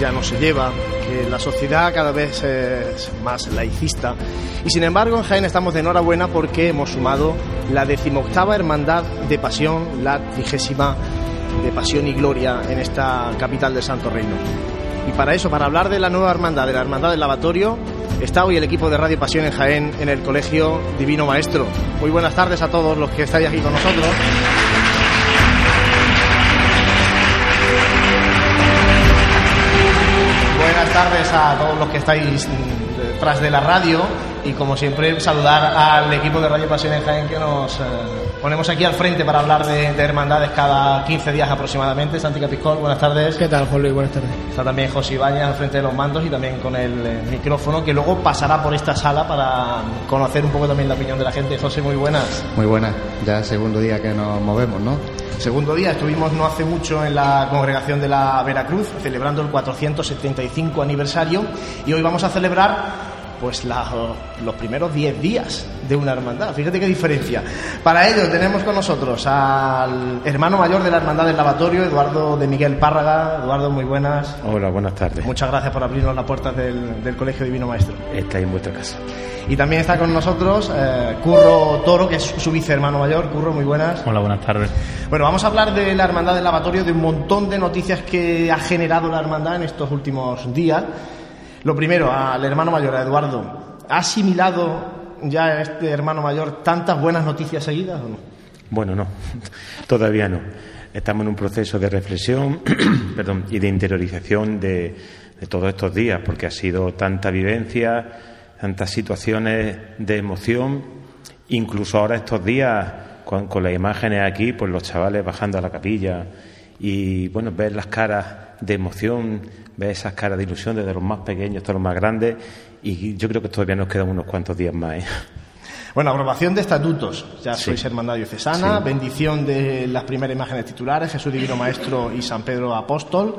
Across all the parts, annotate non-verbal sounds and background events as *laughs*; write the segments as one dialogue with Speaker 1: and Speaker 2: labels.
Speaker 1: ya no se lleva, que la sociedad cada vez es más laicista. Y sin embargo, en Jaén estamos de enhorabuena porque hemos sumado la decimoctava hermandad de pasión, la trigésima de pasión y gloria en esta capital del Santo Reino. Y para eso, para hablar de la nueva hermandad, de la hermandad del lavatorio, está hoy el equipo de Radio Pasión en Jaén en el Colegio Divino Maestro. Muy buenas tardes a todos los que estáis aquí con nosotros. A todos los que estáis detrás de la radio y como siempre saludar al equipo de Radio Pasión en Jaén que nos eh, ponemos aquí al frente para hablar de, hermandades cada 15 días aproximadamente. Santi Capiscol, buenas tardes.
Speaker 2: ¿Qué tal, Juan Luis? Buenas tardes.
Speaker 1: Está también José Ibañez al frente de los mandos y también con el eh, micrófono que luego pasará por esta sala para conocer un poco también la opinión de la gente. José, muy buenas.
Speaker 3: Muy buenas. Ya segundo día que nos movemos, ¿no?
Speaker 1: Segundo día, estuvimos no hace mucho en la congregación de la Veracruz celebrando el 475 aniversario y hoy vamos a celebrar pues los primeros 10 días de una hermandad. Fíjate qué diferencia. Para ello tenemos con nosotros al hermano mayor de la hermandad del lavatorio, Eduardo de Miguel Párraga. Eduardo, muy buenas.
Speaker 4: Hola, buenas tardes.
Speaker 1: Muchas gracias por abrirnos las puertas del, Colegio Divino Maestro.
Speaker 4: Está en vuestra casa.
Speaker 1: Y también está con nosotros eh, Curro Toro, que es su vicehermano mayor. Curro, muy buenas.
Speaker 5: Hola, buenas tardes.
Speaker 1: Bueno, vamos a hablar de la hermandad del lavatorio, de un montón de noticias que ha generado la hermandad en estos últimos días. Lo primero, al hermano mayor, a Eduardo. ¿Ha asimilado ya este hermano mayor tantas buenas noticias seguidas o no?
Speaker 4: Bueno, no, *laughs* todavía no. Estamos en un proceso de reflexión *clears throat* y de interiorización de, todos estos días, porque ha sido tanta vivencia, tantas situaciones de emoción, incluso ahora estos días, con, con las imágenes aquí, pues los chavales bajando a la capilla y, bueno, ver las caras de emoción, ver esas caras de ilusión desde los más pequeños hasta los más grandes y yo creo que todavía nos quedan unos cuantos días más. ¿eh? *laughs*
Speaker 1: Bueno, aprobación de estatutos. Ya sois hermandad diocesana, bendición de las primeras imágenes titulares, Jesús Divino Maestro y San Pedro Apóstol.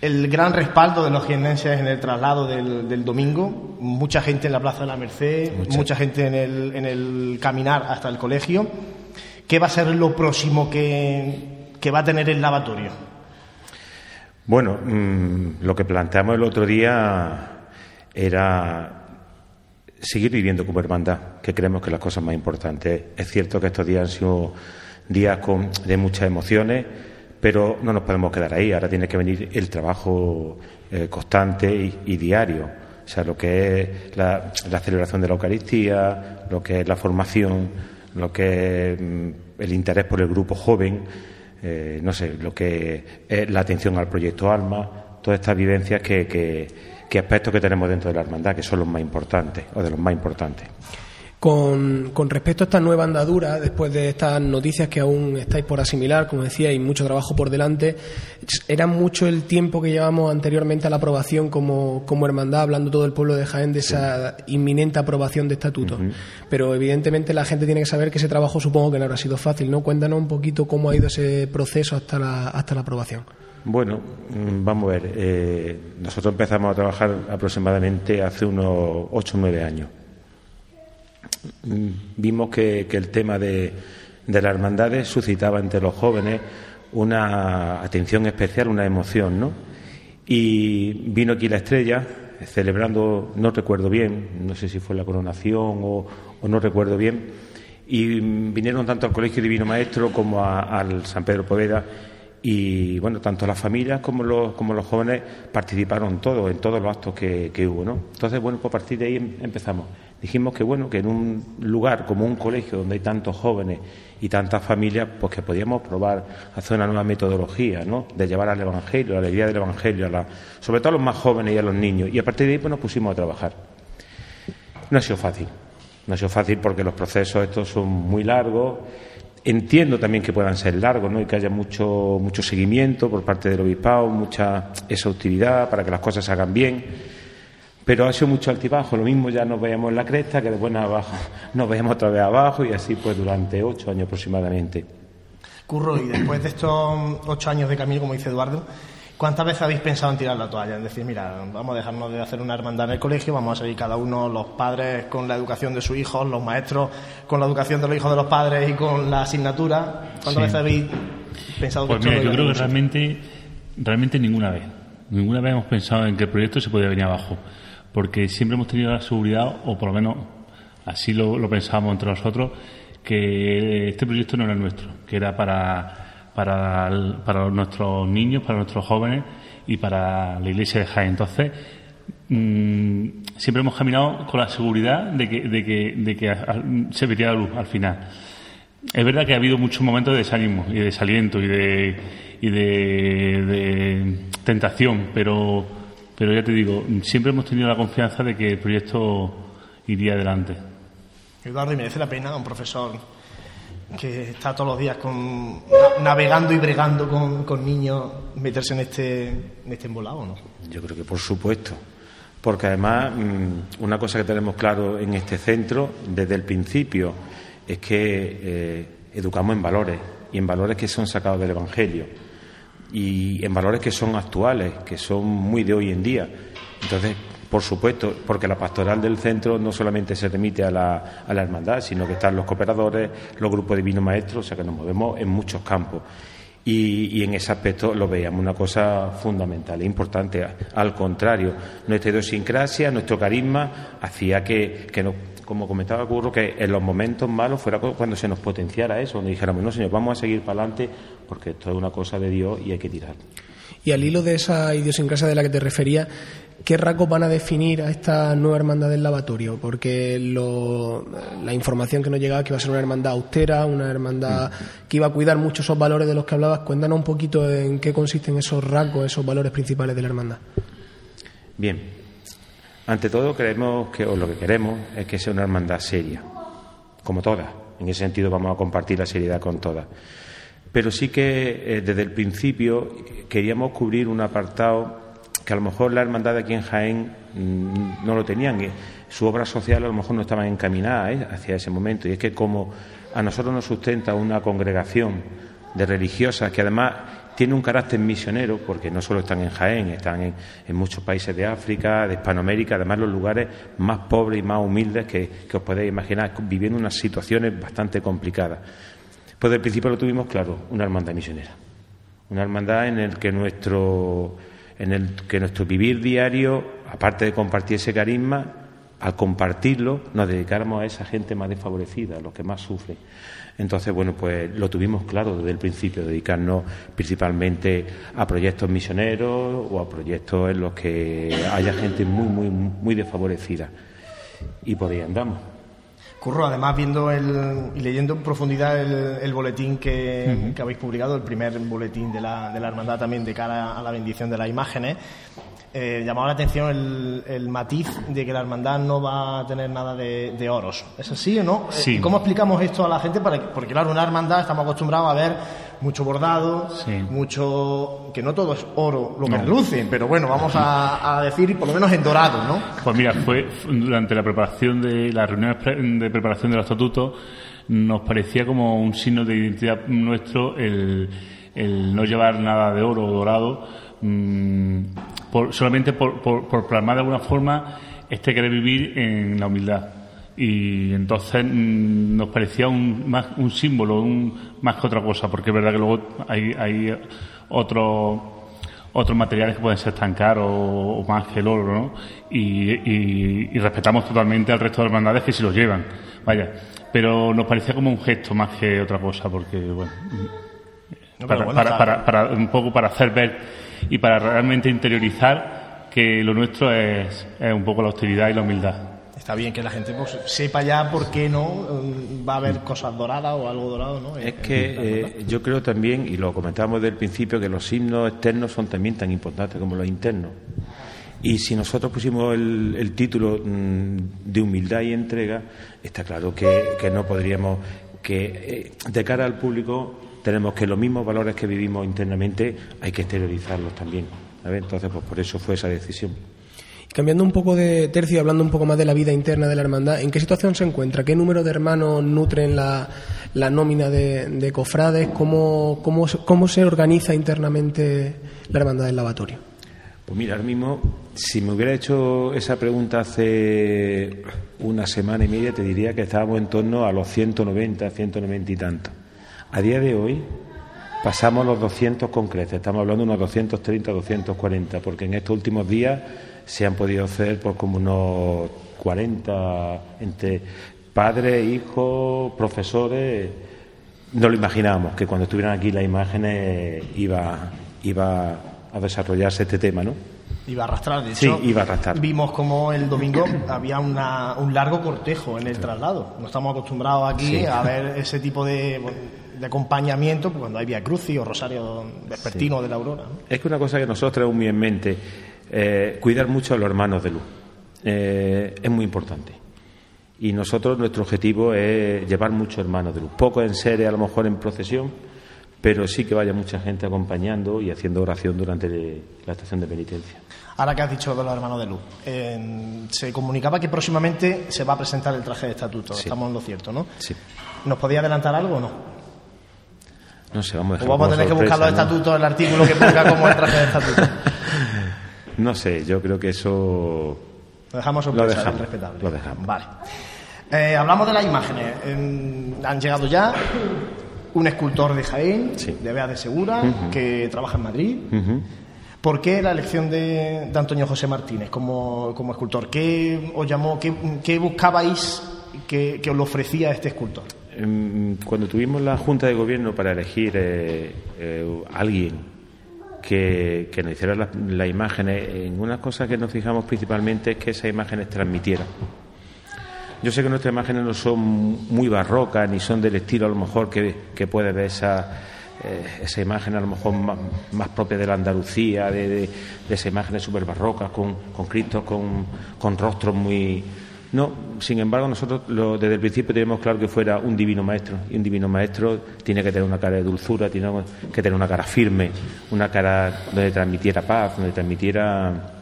Speaker 1: El gran respaldo de los jiennenses en el traslado del, domingo, mucha gente en la Plaza de la Merced, mucha, gente en el, en el caminar hasta el colegio. ¿Qué va a ser lo próximo que, que va a tener el lavatorio?
Speaker 4: Bueno, mm, lo que planteamos el otro día era seguir viviendo como hermandad, que creemos que es la cosa más importante. Es cierto que estos días han sido días con, de muchas emociones, pero no nos podemos quedar ahí. Ahora tiene que venir el trabajo eh, constante y, diario. O sea, lo que es la, celebración de la Eucaristía, lo que es la formación, lo que es mm, el interés por el grupo joven. Eh, no sé, lo que es la atención al proyecto Alma, todas estas vivencias que, que, aspectos que tenemos dentro de la hermandad, que son los más importantes o de los más importantes.
Speaker 2: Con, con, respecto a esta nueva andadura, después de estas noticias que aún estáis por asimilar, como decía, y mucho trabajo por delante, era mucho el tiempo que llevamos anteriormente a la aprobación como, como hermandad, hablando todo el pueblo de Jaén de esa inminente aprobación de estatutos. Pero evidentemente la gente tiene que saber que ese trabajo supongo que no habrá sido fácil, ¿no? Cuéntanos un poquito cómo ha ido ese proceso hasta la, hasta la aprobación.
Speaker 4: Bueno, mm, vamos a ver. Eh, nosotros empezamos a trabajar aproximadamente hace unos ocho o nueve años vimos que, el tema de, de las hermandades suscitaba entre los jóvenes una atención especial, una emoción, ¿no? Y vino aquí la estrella, celebrando, no recuerdo bien, no sé si fue la coronación o, no recuerdo bien, y vinieron tanto al Colegio Divino Maestro como al San Pedro Poveda y bueno, tanto las familias como los, como los jóvenes participaron todos en todos los actos que, que hubo, ¿no? Entonces, bueno, pues a partir de ahí em, empezamos dijimos que bueno que en un lugar como un colegio donde hay tantos jóvenes y tantas familias pues que podíamos probar hacer una nueva metodología ¿no? de llevar al evangelio la alegría del evangelio a la, sobre todo a los más jóvenes y a los niños. Y a partir de ahí pues nos pusimos a trabajar. No ha sido fácil. No ha sido fácil porque los procesos estos son muy largos. Entiendo también que puedan ser largos ¿no? y que haya mucho mucho seguimiento por parte del obispado mucha exhaustividad para que las cosas se hagan bien pero ha sido mucho altibajo. Lo mismo ya nos veíamos en la cresta, que después abajo *laughs* nos veíamos otra vez abajo y así pues durante ocho años aproximadamente.
Speaker 1: Curro, y después de estos ocho años de camino, como dice Eduardo, ¿cuántas veces habéis pensado en tirar la toalla? En decir, mira, vamos a dejarnos de hacer una hermandad en el colegio, vamos a seguir cada uno, los padres con la educación de sus hijos, los maestros con la educación de los hijos de los padres y con la asignatura. ¿Cuántas veces habéis pensado
Speaker 5: Pues mira, yo creo que realmente realmente ninguna vez. Ninguna vez hemos pensado en que el proyecto se podía venir abajo, porque siempre hemos tenido la seguridad, o por lo menos así lo, pensábamos entre nosotros, que este proyecto no era nuestro, que era para, para, para nuestros niños, para nuestros jóvenes y para la iglesia de Jaén. Entonces, mm, siempre hemos caminado con la seguridad de que, de que, de que se vería la luz al final. Es verdad que ha habido muchos momentos de desánimo y de desaliento y de, y de tentación, pero, pero ya te digo, siempre hemos tenido la confianza de que el proyecto iría adelante.
Speaker 1: Eduardo, y merece la pena un profesor que está todos los días con, navegando y bregando con, con niños meterse en este, en este embolado, ¿no?
Speaker 4: Yo creo que por supuesto. Porque además, mm, una cosa que tenemos claro en este centro desde el principio es que eh, educamos en valores y en valores que son sacados del Evangelio y en valores que son actuales, que son muy de hoy en día. Entonces, por supuesto, porque la pastoral del centro no solamente se remite a la, a la hermandad, sino que están los cooperadores, los grupos divinos maestros, o sea que nos movemos en muchos campos. Y, y, en ese aspecto lo veíamos una cosa fundamental e importante. Al contrario, nuestra idiosincrasia, nuestro carisma hacía que, que nos, como comentaba Curro, que en los momentos malos fuera cuando se nos potenciara eso, donde dijéramos, no, señor, vamos a seguir para adelante porque esto es una cosa de Dios y hay que tirar.
Speaker 2: Y al hilo de esa idiosincrasia de la que te refería, ¿qué rasgos van a definir a esta nueva hermandad del lavatorio? Porque lo, la información que nos llegaba que iba a ser una hermandad austera, una hermandad que iba a cuidar mucho esos valores de los que hablabas. Cuéntanos un poquito en qué consisten esos rasgos, esos valores principales de la hermandad.
Speaker 4: Bien, ante todo creemos que, o lo que queremos es que sea una hermandad seria, como todas. En ese sentido vamos a compartir la seriedad con todas. Pero sí que eh, desde el principio queríamos cubrir un apartado que a lo mejor la hermandad de aquí en Jaén mmm, no lo tenían. Su obra social a lo mejor no estaba encaminada ¿eh? hacia ese momento. Y es que como a nosotros nos sustenta una congregación de religiosas que además tiene un carácter misionero, porque no solo están en Jaén, están en, en, muchos países de África, de Hispanoamérica, además los lugares más pobres y más humildes que, que os podéis imaginar, viviendo unas situaciones bastante complicadas. Pues del principio lo tuvimos claro, una hermandad misionera. Una hermandad en el que nuestro, en el que nuestro vivir diario, aparte de compartir ese carisma, al compartirlo nos dedicáramos a esa gente más desfavorecida, a los que más sufren. Entonces, bueno, pues lo tuvimos claro desde el principio, dedicarnos principalmente a proyectos misioneros o a proyectos en los que haya gente muy, muy, muy desfavorecida. Y por ahí andamos.
Speaker 1: Curro, además viendo el, y leyendo en profundidad el, el boletín que, uh -huh. que, habéis publicado, el primer boletín de la, de la hermandad también de cara a la bendición de las imágenes, eh, llamaba la atención el, el, matiz de que la hermandad no va a tener nada de, de oros. ¿Es así o no?
Speaker 5: Sí.
Speaker 1: ¿Cómo explicamos esto a la gente? Para que, porque claro, una hermandad estamos acostumbrados a ver mucho bordado,
Speaker 5: sí.
Speaker 1: mucho que no todo es oro lo que no. reluce, pero bueno, vamos a, a, decir por lo menos en dorado, ¿no?
Speaker 5: Pues mira, fue durante la preparación de las reuniones de preparación del estatuto nos parecía como un signo de identidad nuestro el, el no llevar nada de oro o dorado mmm, por, solamente por, por, por plasmar de alguna forma este querer vivir en la humildad. Y entonces mmm, nos parecía un, más, un símbolo un, más que otra cosa porque es verdad que luego hay, hay otros otros materiales que pueden ser tan caros o, más que el oro ¿no? y, y, y, respetamos totalmente al resto de hermandades que si lo llevan vaya. Pero nos parecía como un gesto más que otra cosa porque bueno, no, para, bueno para, para, para, un poco para hacer ver y para realmente interiorizar que lo nuestro es, es un poco la austeridad y la humildad
Speaker 1: está bien que la gente pues, sepa ya por qué no va a haber cosas doradas o algo dorado, ¿no?
Speaker 4: Es que eh, yo creo también, y lo comentábamos desde el principio, que los signos externos son también tan importantes como los internos. Y si nosotros pusimos el, el título mmm, de humildad y entrega, está claro que, que no podríamos, que eh, de cara al público tenemos que los mismos valores que vivimos internamente hay que exteriorizarlos también. ¿sabes? Entonces, pues por eso fue esa decisión.
Speaker 2: Cambiando un poco de tercio y hablando un poco más de la vida interna de la hermandad, ¿en qué situación se encuentra? ¿Qué número de hermanos nutren la, la nómina de, de cofrades? ¿Cómo, cómo, ¿Cómo se organiza internamente la hermandad del lavatorio?
Speaker 4: Pues mira, ahora mismo, si me hubiera hecho esa pregunta hace una semana y media, te diría que estábamos en torno a los 190, 190 y tantos. A día de hoy, Pasamos los 200 con creces, estamos hablando de unos 230, 240, porque en estos últimos días se han podido hacer por como unos 40 entre padres, hijos, profesores. No lo imaginábamos que cuando estuvieran aquí las imágenes iba, iba a desarrollarse este tema, ¿no?
Speaker 1: Iba a arrastrar, de
Speaker 4: Sí,
Speaker 1: hecho.
Speaker 4: iba a arrastrar.
Speaker 1: Vimos como el domingo había una- un largo cortejo en el traslado. No estamos acostumbrados aquí
Speaker 4: Sí.
Speaker 1: a ver ese tipo de, de acompañamiento pues, cuando hay Via Crucis o Rosario Vespertino de la Aurora. ¿no?
Speaker 4: Es que una cosa que nosotros tenemos muy en mente, eh, cuidar mucho a los hermanos de luz. Eh, es muy importante. Y nosotros, nuestro objetivo es llevar muchos hermanos de luz. Poco en serie, a lo mejor en procesión, pero sí que vaya mucha gente acompañando y haciendo oración durante la estación de penitencia.
Speaker 1: Ahora que has dicho de los hermanos de luz, eh, se comunicaba que próximamente se va a presentar el traje de estatuto.
Speaker 4: Sí.
Speaker 1: Estamos en lo cierto, ¿no?
Speaker 4: Sí.
Speaker 1: ¿Nos podía adelantar algo o no?
Speaker 4: No sé, vamos a
Speaker 1: O
Speaker 4: dejarlo
Speaker 1: vamos a tener que buscar los estatutos, el artículo que ponga como el traje de estatuto. *laughs*
Speaker 4: No sé, yo creo que eso
Speaker 1: Lo dejamos
Speaker 4: Lo
Speaker 1: sorpresa,
Speaker 4: dejamos,
Speaker 1: respetable.
Speaker 4: lo dejamos.
Speaker 1: Vale. Eh, hablamos de las imágenes. Eh, han llegado ya un escultor de Jaén,
Speaker 4: Sí.
Speaker 1: de Bea de Segura, que trabaja en Madrid. ¿Por qué la elección de, de Antonio José Martínez como, como escultor? ¿Qué os llamó, qué, qué buscabais que, que os lo ofrecía este escultor?
Speaker 4: Em, Cuando tuvimos la Junta de Gobierno para elegir eh, eh, alguien que, nos hiciera las las imágenes, en una cosa que nos fijamos principalmente es que esas imágenes transmitieran. Yo sé que nuestras imágenes no son muy barrocas ni son del estilo a lo mejor que, que puede ver esa, eh, esa imagen a lo mejor más, más propia de la Andalucía, de, de, de esas imágenes súper barrocas con, con con, con rostros muy... No, sin embargo, nosotros lo- desde el principio teníamos claro que fuera un divino maestro. Y un divino maestro tiene que tener una cara de dulzura, tiene que tener una cara firme, una cara donde transmitiera paz, donde transmitiera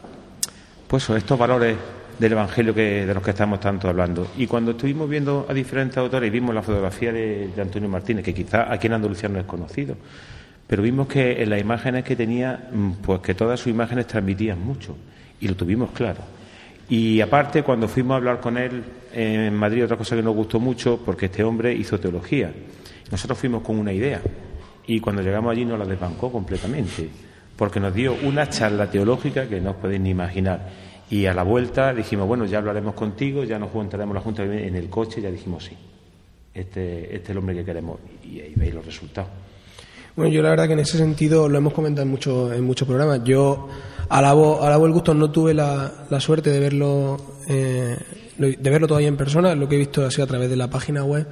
Speaker 4: pues estos valores del Evangelio que, de los que estamos tanto hablando. Y cuando estuvimos viendo a diferentes autores y vimos la fotografía de, de Antonio Martínez, que quizá aquí en Andalucía no es conocido, pero vimos que en las imágenes que tenía, mm, pues que todas sus imágenes transmitían mucho. Y lo tuvimos claro. Y aparte, cuando fuimos a hablar con él en Madrid, otra cosa que nos gustó mucho, porque este hombre hizo teología. Nosotros fuimos con una idea. Y cuando llegamos allí nos la desbancó completamente. Porque nos dio una charla teológica que no os podéis ni imaginar. Y a la vuelta dijimos, bueno, ya hablaremos contigo, ya nos juntaremos la Junta en el coche, ya dijimos sí. Este, este es el hombre que queremos. Y ahí veis los resultados.
Speaker 2: Bueno, yo la verdad que en ese sentido lo hemos comentado en muchos en muchos programas. Yo alabo, alabo el gusto, no tuve la, suerte de verlo eh, de verlo todavía en persona, lo que he visto sido a través de la página web.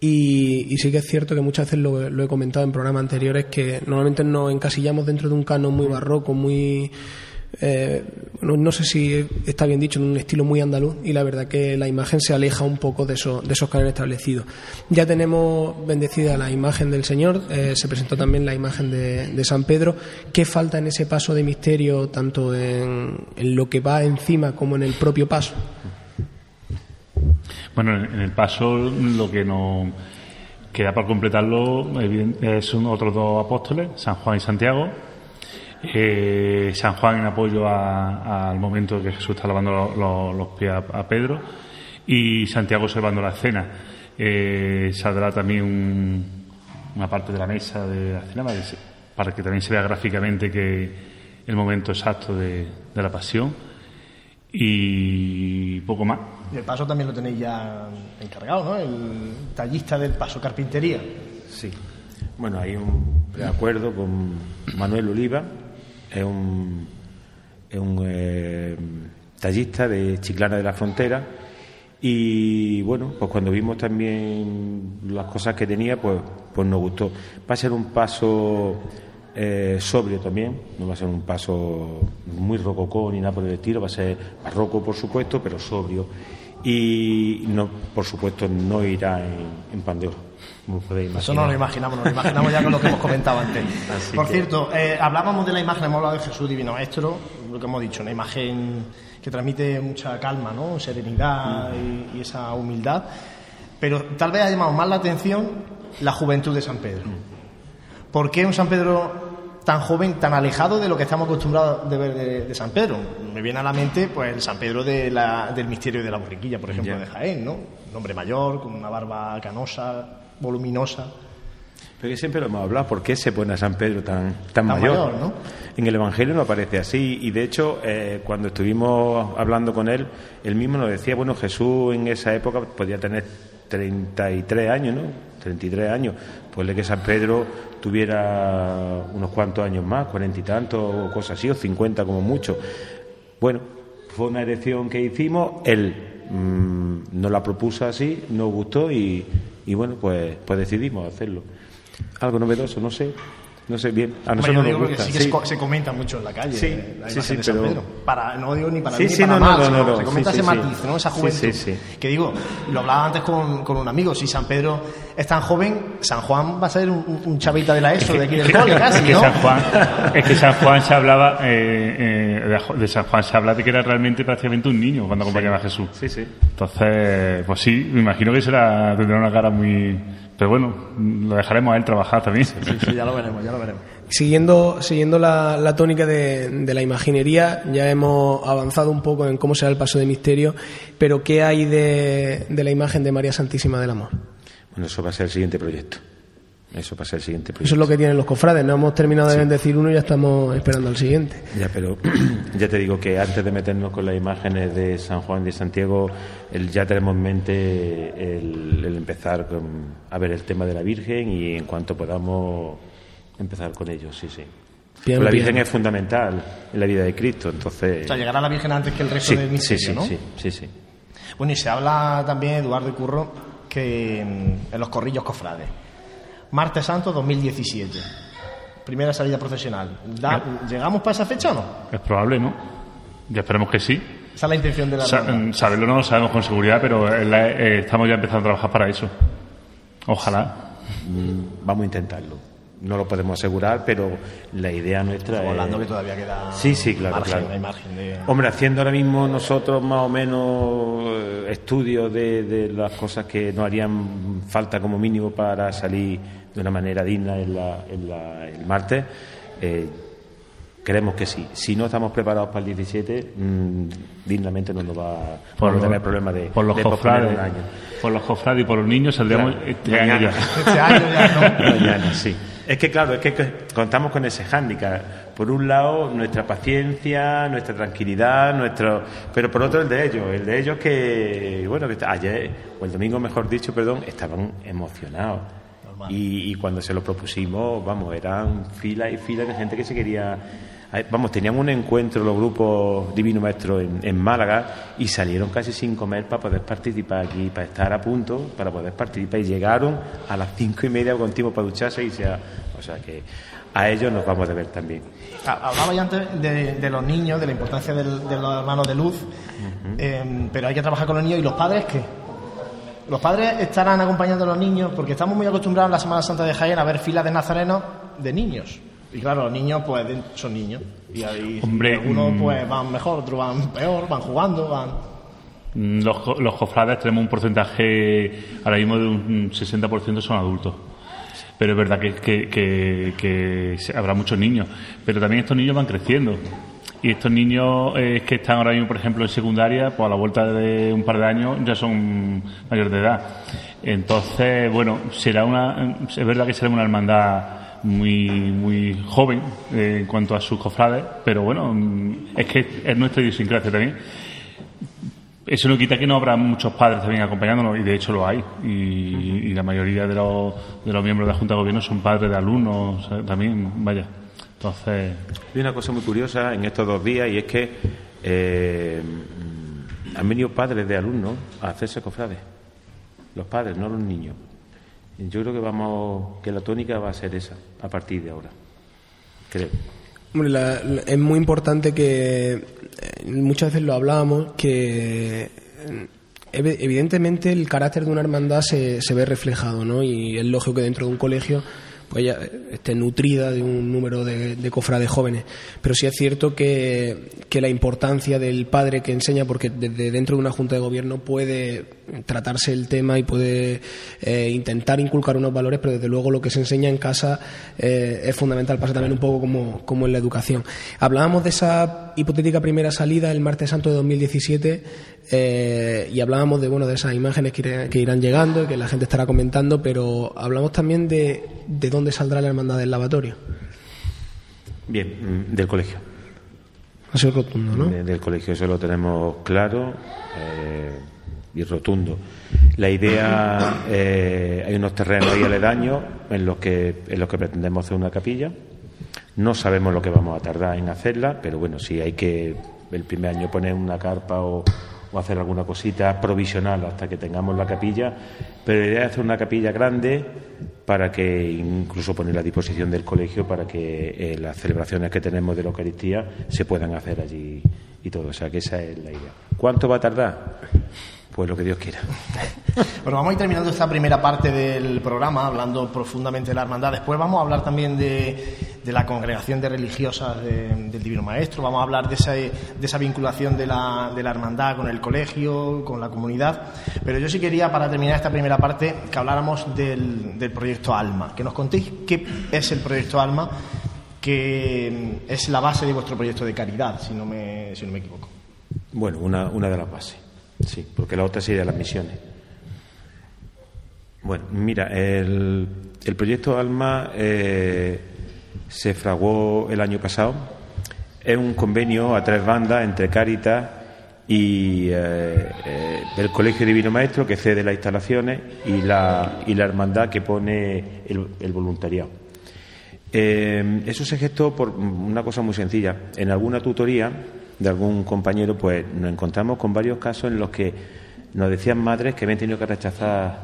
Speaker 2: Y, y sí que es cierto que muchas veces lo, lo he comentado en programas anteriores que normalmente nos encasillamos dentro de un canon muy barroco, muy eh, no, sé si está bien dicho, en un estilo muy andaluz y la verdad que la imagen se aleja un poco de, eso, de esos cánones establecidos. Ya tenemos bendecida la imagen del Señor, eh, se presentó también la imagen de, de, San Pedro. ¿Qué falta en ese paso de misterio, tanto en, en lo que va encima como en el propio paso?
Speaker 5: Bueno, en el paso lo que nos queda para completarlo son otros dos apóstoles, San Juan y Santiago. Eh, San Juan en apoyo a, al momento que Jesús está lavando los, pies a, a, Pedro y Santiago observando la cena. Eh, saldrá también un, una parte de la mesa de la cena para que, se, para que también se vea gráficamente que el momento exacto de, de la pasión y poco más.
Speaker 1: Y el paso también lo tenéis ya encargado, ¿no? El tallista del paso carpintería.
Speaker 4: Sí. Bueno, hay un preacuerdo con Manuel Oliva, es un, es un eh, tallista de Chiclana de la Frontera. Y bueno, pues cuando vimos también las cosas que tenía, pues, pues nos gustó. Va a ser un paso eh, sobrio también, no va a ser un paso muy rococó ni nada por el estilo, va a ser barroco por supuesto, pero sobrio. Y no, por supuesto no irá en, en. Como
Speaker 1: Eso no lo imaginamos, nos lo imaginamos ya con lo que hemos comentado antes. *laughs*
Speaker 4: Así
Speaker 1: por
Speaker 4: que...
Speaker 1: cierto, eh, hablábamos de la imagen, hemos hablado de Jesús Divino Maestro, lo que hemos dicho, una imagen que transmite mucha calma, ¿no? serenidad mm. y, y, esa humildad. Pero tal vez ha llamado más la atención la juventud de San Pedro. ¿Por qué un San Pedro tan joven, tan alejado de lo que estamos acostumbrados de ver de, de San Pedro? Me viene a la mente pues el San Pedro de la, del misterio de la borriquilla, por ejemplo, yeah. de Jaén, ¿no? Un hombre mayor, con una barba canosa, voluminosa.
Speaker 4: Pero siempre lo hemos hablado, ¿por qué se pone a San Pedro tan, tan, mayor?
Speaker 1: ¿no?
Speaker 4: En el Evangelio no aparece así y de hecho eh, cuando estuvimos hablando con él, él mismo nos decía, bueno, Jesús en esa época podía tener 33 años, ¿no? 33 años, pues que San Pedro tuviera unos cuantos años más, cuarenta y tantos o cosas así, o 50 como mucho. Bueno, fue una elección que hicimos, él mmm, nos la propuso así, nos gustó y, y bueno, pues, pues decidimos hacerlo algo novedoso, no sé. No sé bien, a nosotros
Speaker 1: no
Speaker 4: nos gusta.
Speaker 1: Sí, que sí. se comenta mucho en la calle.
Speaker 4: Sí,
Speaker 1: la
Speaker 4: sí, sí,
Speaker 1: de San
Speaker 4: pero...
Speaker 1: Pedro. Para, no digo ni para
Speaker 4: sí,
Speaker 1: mí
Speaker 4: sí,
Speaker 1: ni para
Speaker 4: no,
Speaker 1: mal,
Speaker 4: no,
Speaker 1: se comenta ese matiz, ¿no? Esa juventud.
Speaker 4: Sí, sí, sí.
Speaker 1: Que digo, lo hablaba antes con, con un amigo, si San Pedro es tan joven, San Juan va a ser un, un chavita de la ESO, de aquí del cole, casi,
Speaker 5: es que. San Juan, es que San Juan se hablaba, eh, eh, de San Juan se habla de que era realmente prácticamente un niño cuando acompañaba a Jesús.
Speaker 4: Sí, sí.
Speaker 5: Entonces, pues sí, me imagino que será, tendrá una cara muy, pero bueno, lo dejaremos a él trabajar también.
Speaker 1: Sí, sí, ya lo veremos, ya lo veremos.
Speaker 2: Siguiendo, siguiendo la, la tónica de, de, la imaginería, ya hemos avanzado un poco en cómo será el paso de misterio, pero ¿qué hay de, de la imagen de María Santísima del Amor?
Speaker 4: Bueno, eso va a ser el siguiente proyecto. Eso va a ser el siguiente proyecto.
Speaker 2: Eso es lo que tienen los cofrades. No hemos terminado de sí. bendecir uno y ya estamos esperando al siguiente.
Speaker 4: Ya, pero *clears throat* ya te digo que antes de meternos con las imágenes de San Juan y de Santiago, el, ya tenemos en mente el, el empezar con, a ver el tema de la Virgen y en cuanto podamos empezar con ellos, sí, sí.
Speaker 2: Bien,
Speaker 4: la
Speaker 2: bien.
Speaker 4: Virgen es fundamental en la vida de Cristo, entonces.
Speaker 1: O sea, llegará la Virgen antes que el resto
Speaker 4: sí,
Speaker 1: del misterio,
Speaker 4: sí, sí,
Speaker 1: ¿no?
Speaker 4: sí, sí, sí.
Speaker 1: Bueno, y se habla también, Eduardo y Curro, que en, en los corrillos cofrades. Martes Santo 2017. Primera salida profesional. Da, ¿Llegamos para esa fecha o no?
Speaker 5: Es probable, ¿no? Ya esperemos que sí.
Speaker 1: Esa es la intención de la
Speaker 5: Sa
Speaker 1: banda.
Speaker 5: Saberlo no lo sabemos con seguridad, pero la, eh, estamos ya empezando a trabajar para eso. Ojalá.
Speaker 4: Mm, Vamos a intentarlo. No lo podemos asegurar, pero la idea nuestra
Speaker 1: Estamos
Speaker 4: es...
Speaker 1: hablando que todavía queda
Speaker 4: Sí, sí, claro,
Speaker 1: margen,
Speaker 4: claro.
Speaker 1: hay margen de...
Speaker 4: Hombre, haciendo ahora mismo nosotros más o menos eh, estudios de, de las cosas que nos harían falta como mínimo para salir de una manera digna en, la, en la, el martes, eh, creemos que sí. Si no estamos preparados para el 17, mmm, dignamente no nos va
Speaker 5: Por
Speaker 4: no tener problemas de,
Speaker 5: por los
Speaker 4: de posponer
Speaker 5: cofrades,
Speaker 4: un año.
Speaker 5: por los cofrades y por los niños saldríamos
Speaker 4: Claro.
Speaker 5: este año ya.
Speaker 1: Este año ya no.
Speaker 4: Mañana, sí. Es que claro, es que contamos con ese hándicap. Por un lado, nuestra paciencia, nuestra tranquilidad, nuestro, pero por otro el de ellos, el de ellos que, bueno, que ayer o el domingo, mejor dicho, perdón, estaban emocionados. Y, y cuando se lo propusimos, vamos, eran filas y filas de gente que se quería. Vamos, tenían un encuentro los grupos Divino Maestro en, en Málaga y salieron casi sin comer para poder participar aquí, para estar a punto, para poder participar. Y llegaron a las cinco y media con tiempo para ducharse y sea, o sea que a ellos nos vamos a ver también.
Speaker 1: Hablaba ya antes de, de los niños, de la importancia del- de los hermanos de luz, eh, pero hay que trabajar con los niños. ¿Y los padres qué? Los padres estarán acompañando a los niños porque estamos muy acostumbrados en la Semana Santa de Jaén a ver filas de nazarenos de niños. Y claro, los niños pues son niños. Y ahí
Speaker 5: Hombre,
Speaker 1: algunos
Speaker 5: mm.
Speaker 1: pues van mejor, otros van peor, van jugando, van...
Speaker 5: Mm, Los, los cofrades tenemos un porcentaje ahora mismo de un 60% son adultos. Pero es verdad que, que- que- habrá muchos niños. Pero también estos niños van creciendo. Y estos niños eh, que están ahora mismo, por ejemplo, en secundaria, pues a la vuelta de un par de años ya son mayores de edad. Entonces, bueno, será una, es verdad que será una hermandad muy muy joven eh, en cuanto a sus cofrades, pero bueno, mm, es que es nuestra idiosincrasia también. Eso no quita que no habrá muchos padres también acompañándonos, y de hecho lo hay. Y, la mayoría de los, de los miembros de la Junta de Gobierno son padres de alumnos también, vaya. Entonces,
Speaker 4: Hay una cosa muy curiosa en estos dos días y es que eh, han venido padres de alumnos a hacerse cofrades. Los padres, no los niños. Yo creo que vamos, que la tónica va a ser esa a partir de ahora. Creo.
Speaker 2: Hombre, la- es muy importante que eh, muchas veces lo hablábamos que eh, ev- evidentemente el carácter de una hermandad se, se ve reflejado, ¿no? Y es lógico que dentro de un colegio pues ya esté nutrida de un número de, de cofrades jóvenes. Pero sí es cierto que, que la importancia del padre que enseña, porque desde dentro de una junta de gobierno puede tratarse el tema y puede eh, intentar inculcar unos valores, pero desde luego lo que se enseña en casa eh, es fundamental. Pasa también un poco como, como en la educación. Hablábamos de esa hipotética primera salida el martes santo de 2017 eh, y hablábamos de bueno de esas imágenes que, irá- que irán llegando y que la gente estará comentando, pero hablamos también de de dónde saldrá la hermandad del lavatorio.
Speaker 4: Bien, mm, del colegio.
Speaker 2: Ha sido rotundo, ¿no?
Speaker 4: del colegio, eso lo tenemos claro eh, y rotundo. La idea, *coughs* eh, hay unos terrenos ahí aledaños en los que en los que pretendemos hacer una capilla. No sabemos lo que vamos a tardar en hacerla, pero bueno, si hay que el primer año poner una carpa o, o hacer alguna cosita provisional hasta que tengamos la capilla, pero la idea es hacer una capilla grande para que incluso poner a disposición del colegio para que eh, las celebraciones que tenemos de la Eucaristía se puedan hacer allí y todo. O sea que esa es la idea. ¿Cuánto va a tardar? Pues lo que Dios quiera. *laughs*
Speaker 1: Bueno, vamos a ir terminando esta primera parte del programa, hablando profundamente de la hermandad. Después vamos a hablar también de, de la congregación de religiosas del Divino Maestro, vamos a hablar de esa, de esa vinculación de la, de la hermandad con el colegio, con la comunidad. Pero yo sí quería, para terminar esta primera parte, que habláramos del, del proyecto Alma, que nos contéis qué es el proyecto Alma, que es la base de vuestro proyecto de caridad, si no me, si no me equivoco.
Speaker 4: Bueno, una, una de las bases, sí, porque la otra sería las misiones. Bueno, mira, el, el proyecto Alma eh, se fraguó el año pasado. Es un convenio a tres bandas entre Cáritas y eh, eh, el Colegio Divino Maestro que cede las instalaciones y la, y la hermandad que pone el, voluntariado. Eso se gestó por una cosa muy sencilla. En alguna tutoría de algún compañero, pues nos encontramos con varios casos en los que nos decían madres que habían tenido que rechazar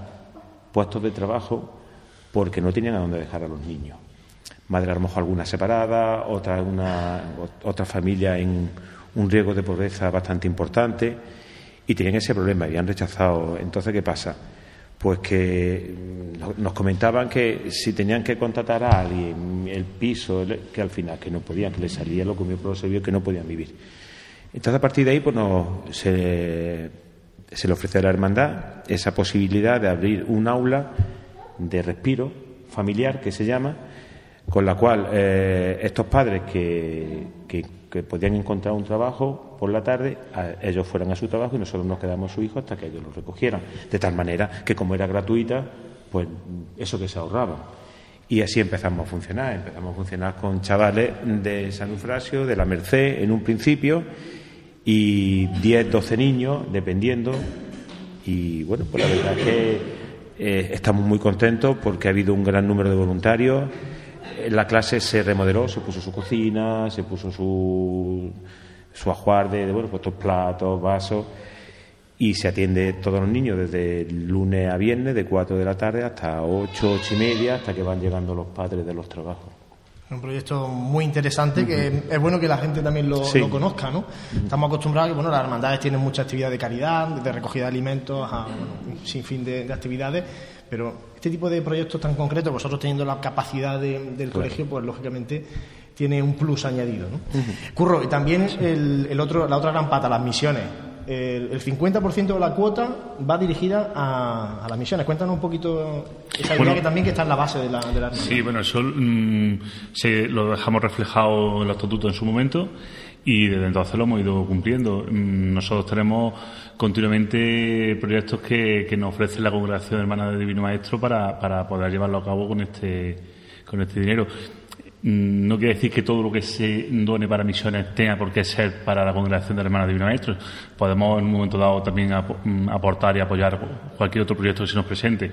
Speaker 4: puestos de trabajo porque no tenían a dónde dejar a los niños. Madre a lo mejor alguna separada, otra, una, otra familia en un riesgo de pobreza bastante importante y tenían ese problema, habían rechazado. Entonces, ¿qué pasa? Pues que nos comentaban que si tenían que contratar a alguien, el piso, que al final que no podían, que les salía lo que mi se vio que no podían vivir. Entonces, a partir de ahí, pues se, le ofrece a la hermandad esa posibilidad de abrir un aula de respiro familiar, que se llama, con la cual eh, estos padres que, que, podían encontrar un trabajo por la tarde, ellos fueran a su trabajo y nosotros nos quedamos su hijo hasta que ellos lo recogieran. De tal manera que como era gratuita, pues eso que se ahorraba. Y así empezamos a funcionar. Empezamos a funcionar con chavales de San Eufrasio, de la Merced, en un principio, y 10, 12 niños, dependiendo. Y bueno, pues la verdad es que eh, estamos muy contentos porque ha habido un gran número de voluntarios la clase se remodeló, se puso su cocina, se puso su, su ajuarde de bueno, puestos platos, vasos y se atiende todos los niños desde lunes a viernes de 4 de la tarde hasta 8, 8 y media hasta que van llegando los padres de los trabajos.
Speaker 1: Un proyecto muy interesante uh -huh. que es bueno que la gente también lo, sí. lo conozca, ¿no? Uh -huh. Estamos acostumbrados a que bueno, las hermandades tienen mucha actividad de caridad, de recogida de alimentos, a bueno, sin fin de, de actividades pero este tipo de proyectos tan concretos, vosotros teniendo la capacidad de, del claro. colegio, pues lógicamente tiene un plus añadido. ¿no? Uh -huh. Curro, y también el, el, otro, la otra gran pata, las misiones. El, el 50% de la cuota va dirigida a, a, las misiones. Cuéntanos un poquito esa idea que también que está en la base de la, de la
Speaker 5: Sí, bueno, eso mmm, se, lo dejamos reflejado en el estatuto en su momento y desde entonces lo hemos ido cumpliendo. Nosotros tenemos continuamente proyectos que, que nos ofrece la Congregación Hermana de Divino Maestro para, para poder llevarlo a cabo con este, con este dinero. No quiere decir que todo lo que se done para misiones tenga por qué ser para la Congregación de Hermanas Divino Maestro. Podemos en un momento dado también aportar y apoyar cualquier otro proyecto que se nos presente.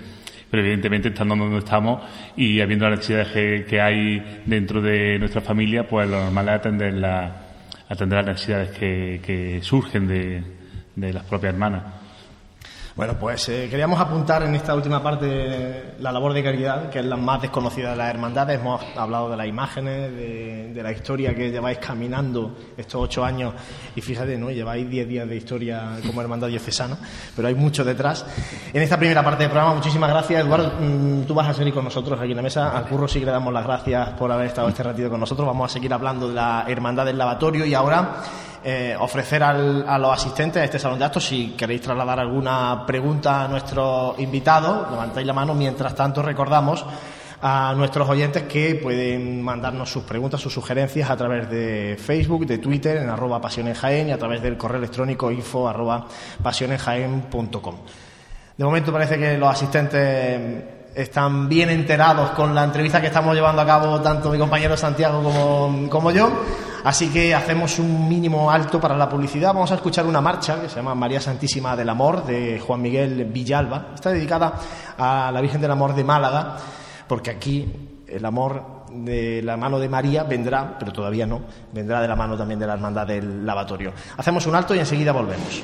Speaker 5: Pero evidentemente estando donde estamos y habiendo las necesidades que, hay dentro de nuestra familia, pues lo normal es atender, la, atender las necesidades que, que surgen de las propias hermanas.
Speaker 1: Bueno, pues eh, queríamos apuntar en esta última parte la labor de caridad, que es la más desconocida de las hermandades. Hemos hablado de las imágenes, de, de la historia que lleváis caminando estos ocho años y fíjate, ¿no? Lleváis diez días de historia como hermandad diocesana, pero hay mucho detrás. En esta primera parte del programa, muchísimas gracias. Eduardo, mmm, tú vas a seguir con nosotros aquí en la mesa. Al curro sí que le damos las gracias por haber estado este ratito con nosotros. Vamos a seguir hablando de la hermandad del lavatorio y ahora eh, ofrecer al, a los asistentes a este salón de actos si queréis trasladar alguna pregunta a nuestros invitados, levantáis la mano. Mientras tanto, recordamos a nuestros oyentes que pueden mandarnos sus preguntas, sus sugerencias a través de Facebook, de Twitter, en arroba pasionenjaen y a través del correo electrónico info arroba pasionenjaen.com. De momento parece que los asistentes están bien enterados con la entrevista que estamos llevando a cabo tanto mi compañero Santiago como, como yo. Así que hacemos un mínimo alto para la publicidad. Vamos a escuchar una marcha que se llama María Santísima del Amor de Juan Miguel Villalba. Está dedicada a la Virgen del Amor de Málaga, porque aquí el amor de la mano de María vendrá, pero todavía no, vendrá de la mano también de la Hermandad del Lavatorio. Hacemos un alto y enseguida volvemos.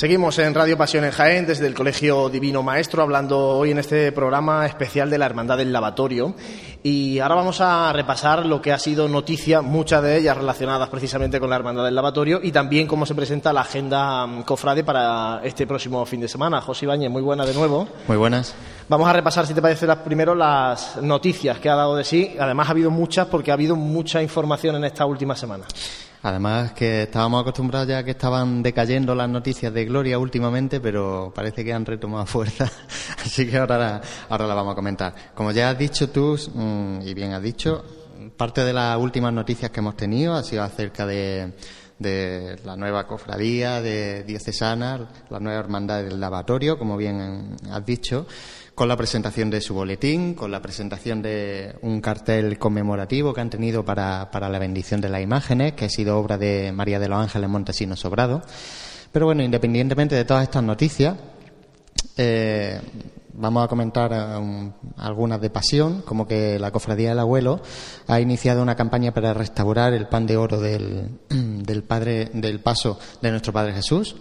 Speaker 1: Seguimos en Radio Pasión en Jaén desde el Colegio Divino Maestro hablando hoy en este programa especial de la Hermandad del Lavatorio y ahora vamos a repasar lo que ha sido noticia, muchas de ellas relacionadas precisamente con la Hermandad del Lavatorio y también cómo se presenta la agenda mm, cofrade para este próximo fin de semana. José Ibañez, muy buena de nuevo.
Speaker 3: Muy buenas.
Speaker 1: Vamos a repasar, si te parece, primero las noticias que ha dado de sí. Además ha habido muchas porque ha habido mucha información en esta última semana.
Speaker 3: Además que estábamos acostumbrados ya que estaban decayendo las noticias de Gloria últimamente, pero parece que han retomado *laughs* fuerza, así que ahora la, ahora la vamos a comentar. Como ya has dicho tú, mm, y bien has dicho, parte de las últimas noticias que hemos tenido ha sido acerca de, de la nueva cofradía de diocesana, la nueva hermandad del lavatorio, como bien has dicho con la presentación de su boletín, con la presentación de un cartel conmemorativo que han tenido para, para la bendición de las imágenes, que ha sido obra de María de los Ángeles Montesinos Sobrado. Pero bueno, independientemente de todas estas noticias, eh, vamos a comentar um, algunas de pasión, como que la Cofradía del Abuelo ha iniciado una campaña para restaurar el pan de oro del, *clears throat* del, padre, del paso de nuestro Padre Jesús.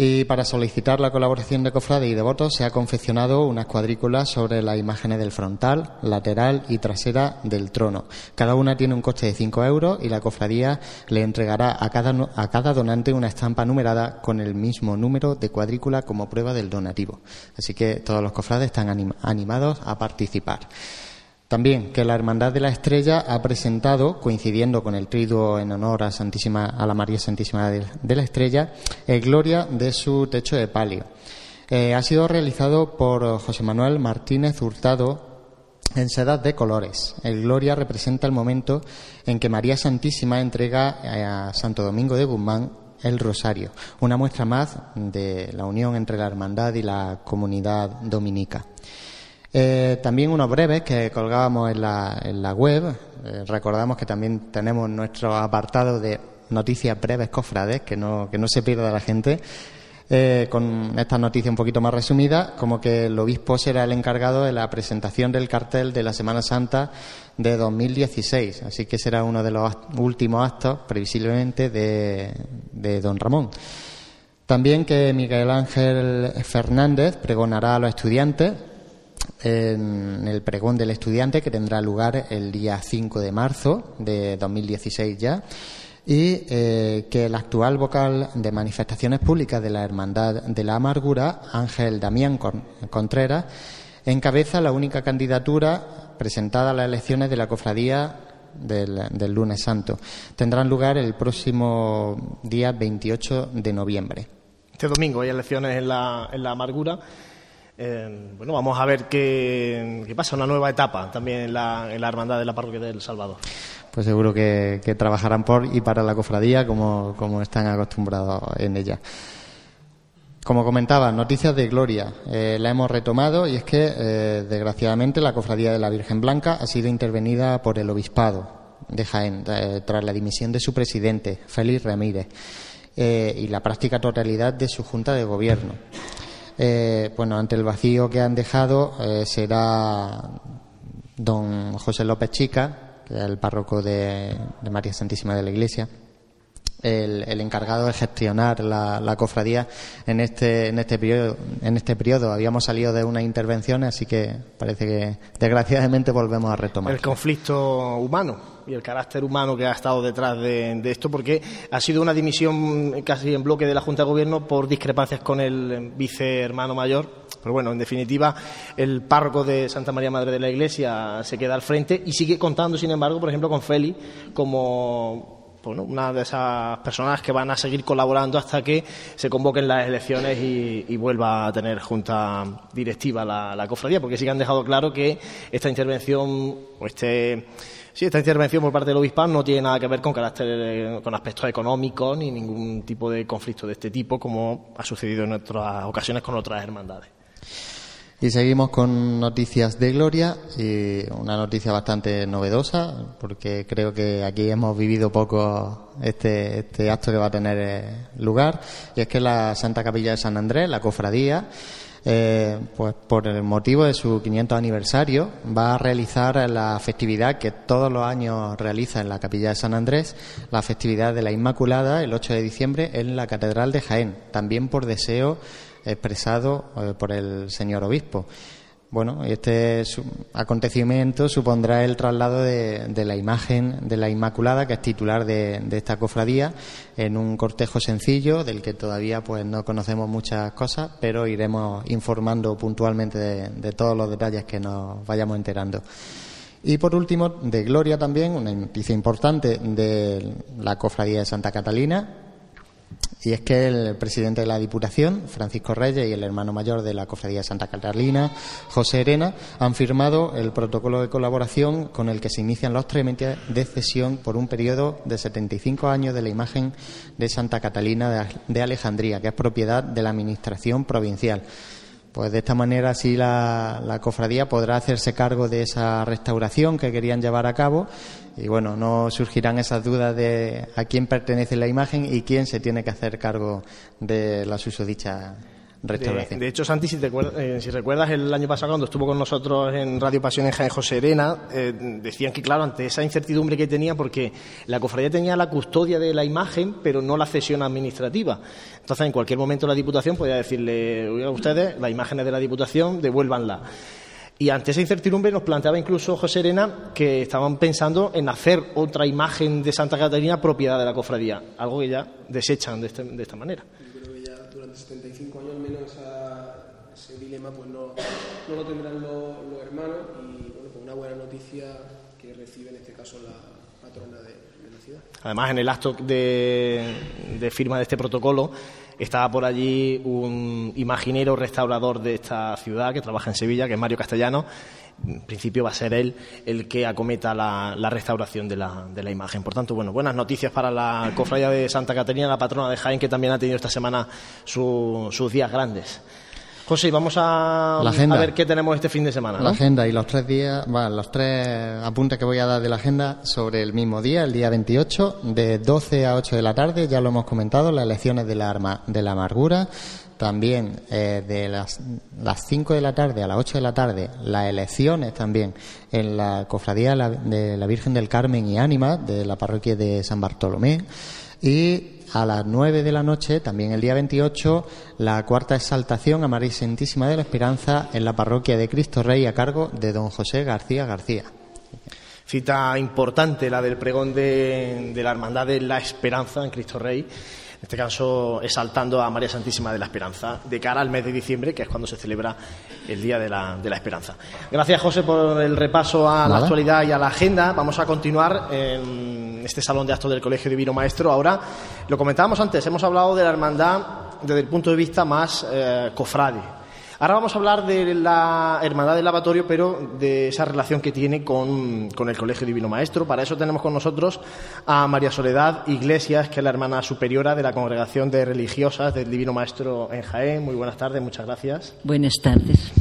Speaker 3: Y para solicitar la colaboración de cofrades y devotos se ha confeccionado unas cuadrículas sobre las imágenes del frontal, lateral y trasera del trono. Cada una tiene un coste de 5 euros y la cofradía le entregará a cada, a cada donante una estampa numerada con el mismo número de cuadrícula como prueba del donativo. Así que todos los cofrades están animados a participar. También que la Hermandad de la Estrella ha presentado, coincidiendo con el triduo en honor a, Santísima, a la María Santísima de la Estrella, el Gloria de su techo de palio. Eh, ha sido realizado por José Manuel Martínez Hurtado en sedas de colores. El Gloria representa el momento en que María Santísima entrega a Santo Domingo de Guzmán el rosario, una muestra más de la unión entre la hermandad y la comunidad dominica. Eh, también unos breves que colgábamos en la, en la web. Eh, recordamos que también tenemos nuestro apartado de noticias breves cofrades, que no, que no se pierda la gente. Eh, con esta noticia un poquito más resumida, como que el obispo será el encargado de la presentación del cartel de la Semana Santa de 2016. Así que será uno de los últimos actos, previsiblemente, de, de don Ramón. También que Miguel Ángel Fernández pregonará a los estudiantes en el pregón del estudiante que tendrá lugar el día 5 de marzo de 2016 ya y eh, que el actual vocal de manifestaciones públicas de la Hermandad de la Amargura, Ángel Damián Contreras, encabeza la única candidatura presentada a las elecciones de la cofradía del, del, lunes santo. Tendrán lugar el próximo día 28 de noviembre.
Speaker 1: Este domingo hay elecciones en la, en la Amargura eh, bueno, vamos a ver qué, pasa, una nueva etapa también en la, Hermandad de la Parroquia del Salvador.
Speaker 3: Pues seguro que, trabajarán por y para la cofradía como, están acostumbrados en ella. Como comentaba, noticias de Gloria. Eh, la hemos retomado y es que, eh, desgraciadamente, la cofradía de la Virgen Blanca ha sido intervenida por el obispado de Jaén tras la dimisión de su presidente, Félix Ramírez, y la práctica totalidad de su junta de gobierno. Eh, bueno, ante el vacío que han dejado eh, será don José López Chica, que es el párroco de, María Santísima de la Iglesia, el, encargado de gestionar la, cofradía en este en este periodo en este periodo. Habíamos salido de una intervención así que parece que desgraciadamente volvemos a retomar.
Speaker 1: El conflicto humano y el carácter humano que ha estado detrás de, esto, porque ha sido una dimisión casi en bloque de la Junta de Gobierno por discrepancias con el vice hermano mayor. Pero bueno, en definitiva, el párroco de Santa María Madre de la Iglesia se queda al frente y sigue contando, sin embargo, por ejemplo, con Feli como una de esas personas que van a seguir colaborando hasta que se convoquen las elecciones y, vuelva a tener junta directiva la, la, cofradía, porque sí que han dejado claro que esta intervención o este Sí, esta intervención por parte del obispado no tiene nada que ver con carácter, con aspectos económicos ni ningún tipo de conflicto de este tipo, como ha sucedido en otras ocasiones con otras hermandades.
Speaker 3: Y seguimos con noticias de Gloria y una noticia bastante novedosa porque creo que aquí hemos vivido poco este, este acto que va a tener eh, lugar y es que la Santa Capilla de San Andrés, la cofradía, eh, pues por el motivo de su 500 aniversario, va a realizar la festividad que todos los años realiza en la Capilla de San Andrés, la festividad de la Inmaculada, el 8 de diciembre, en la Catedral de Jaén, también por deseo expresado eh, por el señor obispo. Bueno, este acontecimiento supondrá el traslado de, la imagen de la Inmaculada, que es titular de, esta cofradía, en un cortejo sencillo del que todavía pues no conocemos muchas cosas, pero iremos informando puntualmente de, todos los detalles que nos vayamos enterando. Y por último, de Gloria también, una noticia importante de la cofradía de Santa Catalina, y es que el presidente de la Diputación, Francisco Reyes, y el hermano mayor de la Cofradía Santa Catalina, José Herena, han firmado el protocolo de colaboración con el que se inician los trámites de cesión por un periodo de 75 años de la imagen de Santa Catalina de Alejandría, que es propiedad de la Administración provincial. Pues de esta manera sí la, la, cofradía podrá hacerse cargo de esa restauración que querían llevar a cabo. Y bueno, no surgirán esas dudas de a quién pertenece la imagen y quién se tiene que hacer cargo de la susodicha restauración.
Speaker 1: De, hecho, Santi, si, eh, si, recuerdas el año pasado cuando estuvo con nosotros en Radio Pasión en Jaén José Arena, eh, decían que, claro, ante esa incertidumbre que tenía, porque la cofradía tenía la custodia de la imagen, pero no la cesión administrativa. Entonces, en cualquier momento la Diputación podía decirle, a ustedes, las imágenes de la Diputación, devuélvanla. Y ante esa incertidumbre nos planteaba incluso José Arena que estaban pensando en hacer otra imagen de Santa Catarina propiedad de la cofradía, algo que ya desechan de, este, de esta manera.
Speaker 2: 75 años al menos ese dilema pues no, no lo tendrán los, hermanos y bueno, pues una buena noticia que recibe en este caso la patrona de, la ciudad.
Speaker 1: Además, en el acto de, de firma de este protocolo estaba por allí un imaginero restaurador de esta ciudad que trabaja en Sevilla, que es Mario Castellano. En principio va a ser él el que acometa la, restauración de la, imagen. Por tanto, bueno, buenas noticias para la cofradía de Santa Caterina, la patrona de Jaén, que también ha tenido esta semana sus días grandes. José, vamos a, ver qué tenemos este fin de semana.
Speaker 3: La agenda y los tres días, bueno, los tres apuntes que voy a dar de la agenda sobre el mismo día, el día 28, de 12 a 8 de la tarde, ya lo hemos comentado, las elecciones de la, de la amargura. También eh, de las, las 5 de la tarde a las 8 de la tarde, las elecciones también en la cofradía de la Virgen del Carmen y Ánima de la parroquia de San Bartolomé. Y a las 9 de la noche, también el día 28, la cuarta exaltación a María Santísima de la Esperanza en la parroquia de Cristo Rey a cargo de don José García García.
Speaker 1: Cita importante la del pregón de, de la Hermandad de la Esperanza en Cristo Rey en este caso exaltando a María Santísima de la Esperanza, de cara al mes de diciembre, que es cuando se celebra el Día de la, de la Esperanza. Gracias, José, por el repaso a la actualidad y a la agenda. Vamos a continuar en este salón de actos del Colegio Divino Maestro. Ahora, lo comentábamos antes, hemos hablado de la hermandad desde el punto de vista más eh, cofrade Ahora vamos a hablar de la Hermandad del Lavatorio, pero de esa relación que tiene con, el Colegio Divino Maestro. Para eso tenemos con nosotros a María Soledad Iglesias, que es la hermana superiora de la Congregación de Religiosas del Divino Maestro en Jaén. Muy buenas tardes, muchas gracias.
Speaker 6: Buenas tardes.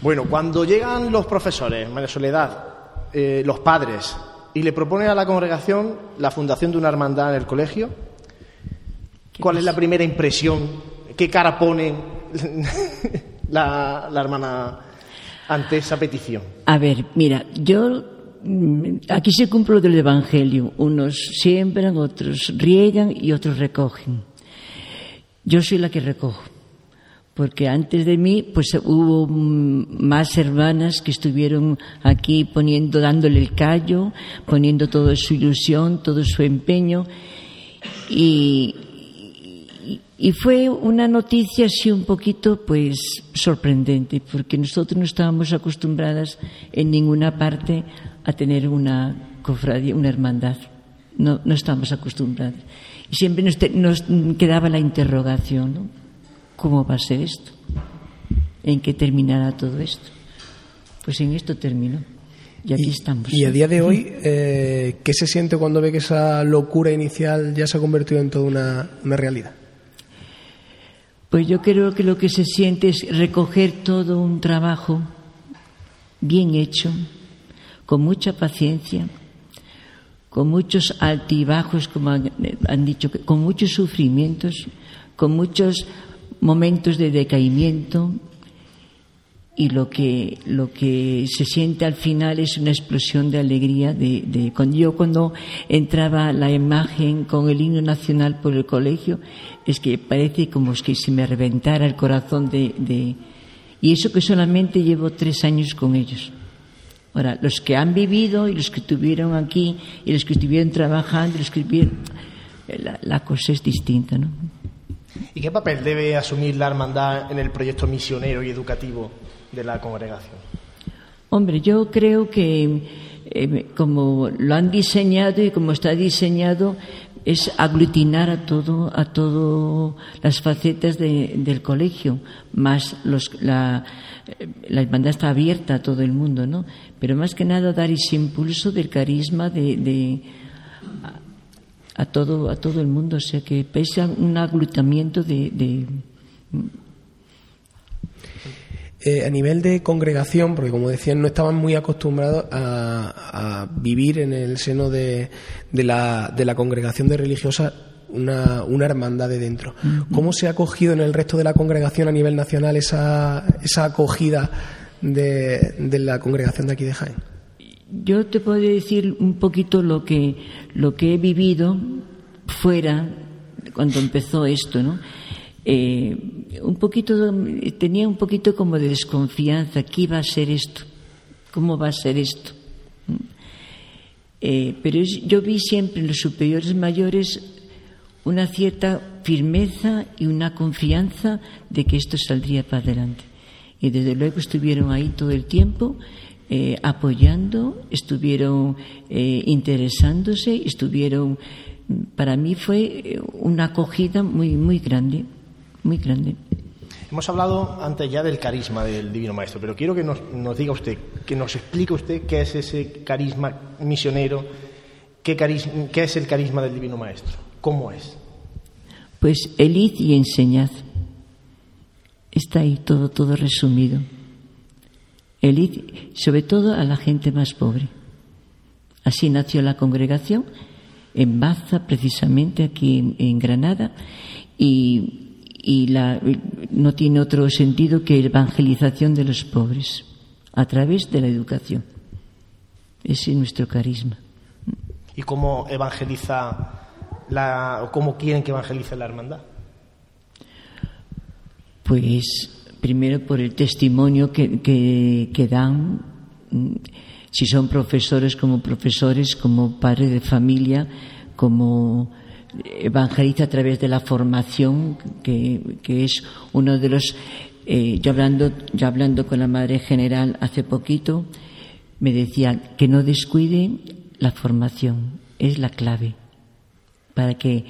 Speaker 1: Bueno, cuando llegan los profesores, María Soledad, eh, los padres, y le proponen a la congregación la fundación de una hermandad en el colegio, ¿cuál es la primera impresión? ¿Qué cara ponen? *laughs* la, hermana ante esa petición?
Speaker 6: A ver, mira, yo mm, aquí se cumple lo del Evangelio. Unos siembran, otros riegan y otros recogen. Yo soy la que recojo, porque antes de mí, pues hubo mm, más hermanas que estuvieron aquí poniendo, dándole el callo, poniendo toda su ilusión, todo su empeño, y, y fue una noticia así un poquito pues sorprendente, porque nosotros no estábamos acostumbradas en ninguna parte a tener una cofradía, una hermandad. No, no estábamos acostumbradas. Y siempre nos, quedaba la interrogación, ¿no? ¿Cómo va a ser esto? ¿En qué terminará todo esto? Pues en esto terminó. Y aquí estamos.
Speaker 2: Y a día de hoy, eh, ¿qué se siente cuando ve que esa locura inicial ya se ha convertido en toda una, una realidad?
Speaker 6: Pues yo creo que lo que se siente es recoger todo un trabajo bien hecho, con mucha paciencia, con muchos altibajos, como han, dicho, con muchos sufrimientos, con muchos momentos de decaimiento y lo que lo que se siente al final es una explosión de alegría de, de cuando yo cuando entraba la imagen con el himno nacional por el colegio es que parece como que se me reventara el corazón de, de y eso que solamente llevo tres años con ellos ahora los que han vivido y los que estuvieron aquí y los que estuvieron trabajando los que estuvieron, la, la cosa es distinta ¿no?
Speaker 1: ¿Y qué papel debe asumir la hermandad en el proyecto misionero y educativo de la congregación?
Speaker 6: Hombre, yo creo que eh, como lo han diseñado y como está diseñado es aglutinar a todo a todo las facetas de, del colegio más los, la la hermandad está abierta a todo el mundo no pero más que nada dar ese impulso del carisma de, de a, a, todo a todo el mundo o sea que pese un aglutamiento de
Speaker 2: eh, a nivel de congregación, porque como decían, no estaban muy acostumbrados a, a vivir en el seno de, de, la, de la congregación de religiosas una, una, hermandad de dentro. ¿Cómo se ha acogido en el resto de la congregación a nivel nacional esa, esa acogida de, de, la congregación de aquí de Jaén?
Speaker 6: Yo te puedo decir un poquito lo que, lo que he vivido fuera cuando empezó esto, ¿no? Eh, un poquito, tenía un poquito como de desconfianza, ¿qué va a ser esto? ¿Cómo va a ser esto? Eh, pero yo vi siempre en los superiores mayores una cierta firmeza y una confianza de que esto saldría para adelante. Y desde luego estuvieron ahí todo el tiempo eh, apoyando, estuvieron eh, interesándose, estuvieron. Para mí fue eh, una acogida muy, muy grande muy grande.
Speaker 1: Hemos hablado antes ya del carisma del Divino Maestro, pero quiero que nos, nos diga usted, que nos explique usted qué es ese carisma misionero, qué, carisma, qué es el carisma del Divino Maestro, cómo es.
Speaker 6: Pues elid y enseñad. Está ahí todo, todo resumido. Elid, sobre todo a la gente más pobre. Así nació la congregación en Baza, precisamente aquí en, en Granada, y y la, no tiene otro sentido que evangelización de los pobres a través de la educación. Ese es nuestro carisma.
Speaker 1: ¿Y cómo evangeliza la, o cómo quieren que evangelice la hermandad?
Speaker 6: Pues primero por el testimonio que, que, que dan, si son profesores como profesores, como padres de familia, como evangeliza a través de la formación, que, que es uno de los. Eh, yo, hablando, yo hablando con la Madre General hace poquito, me decía que no descuiden la formación, es la clave para que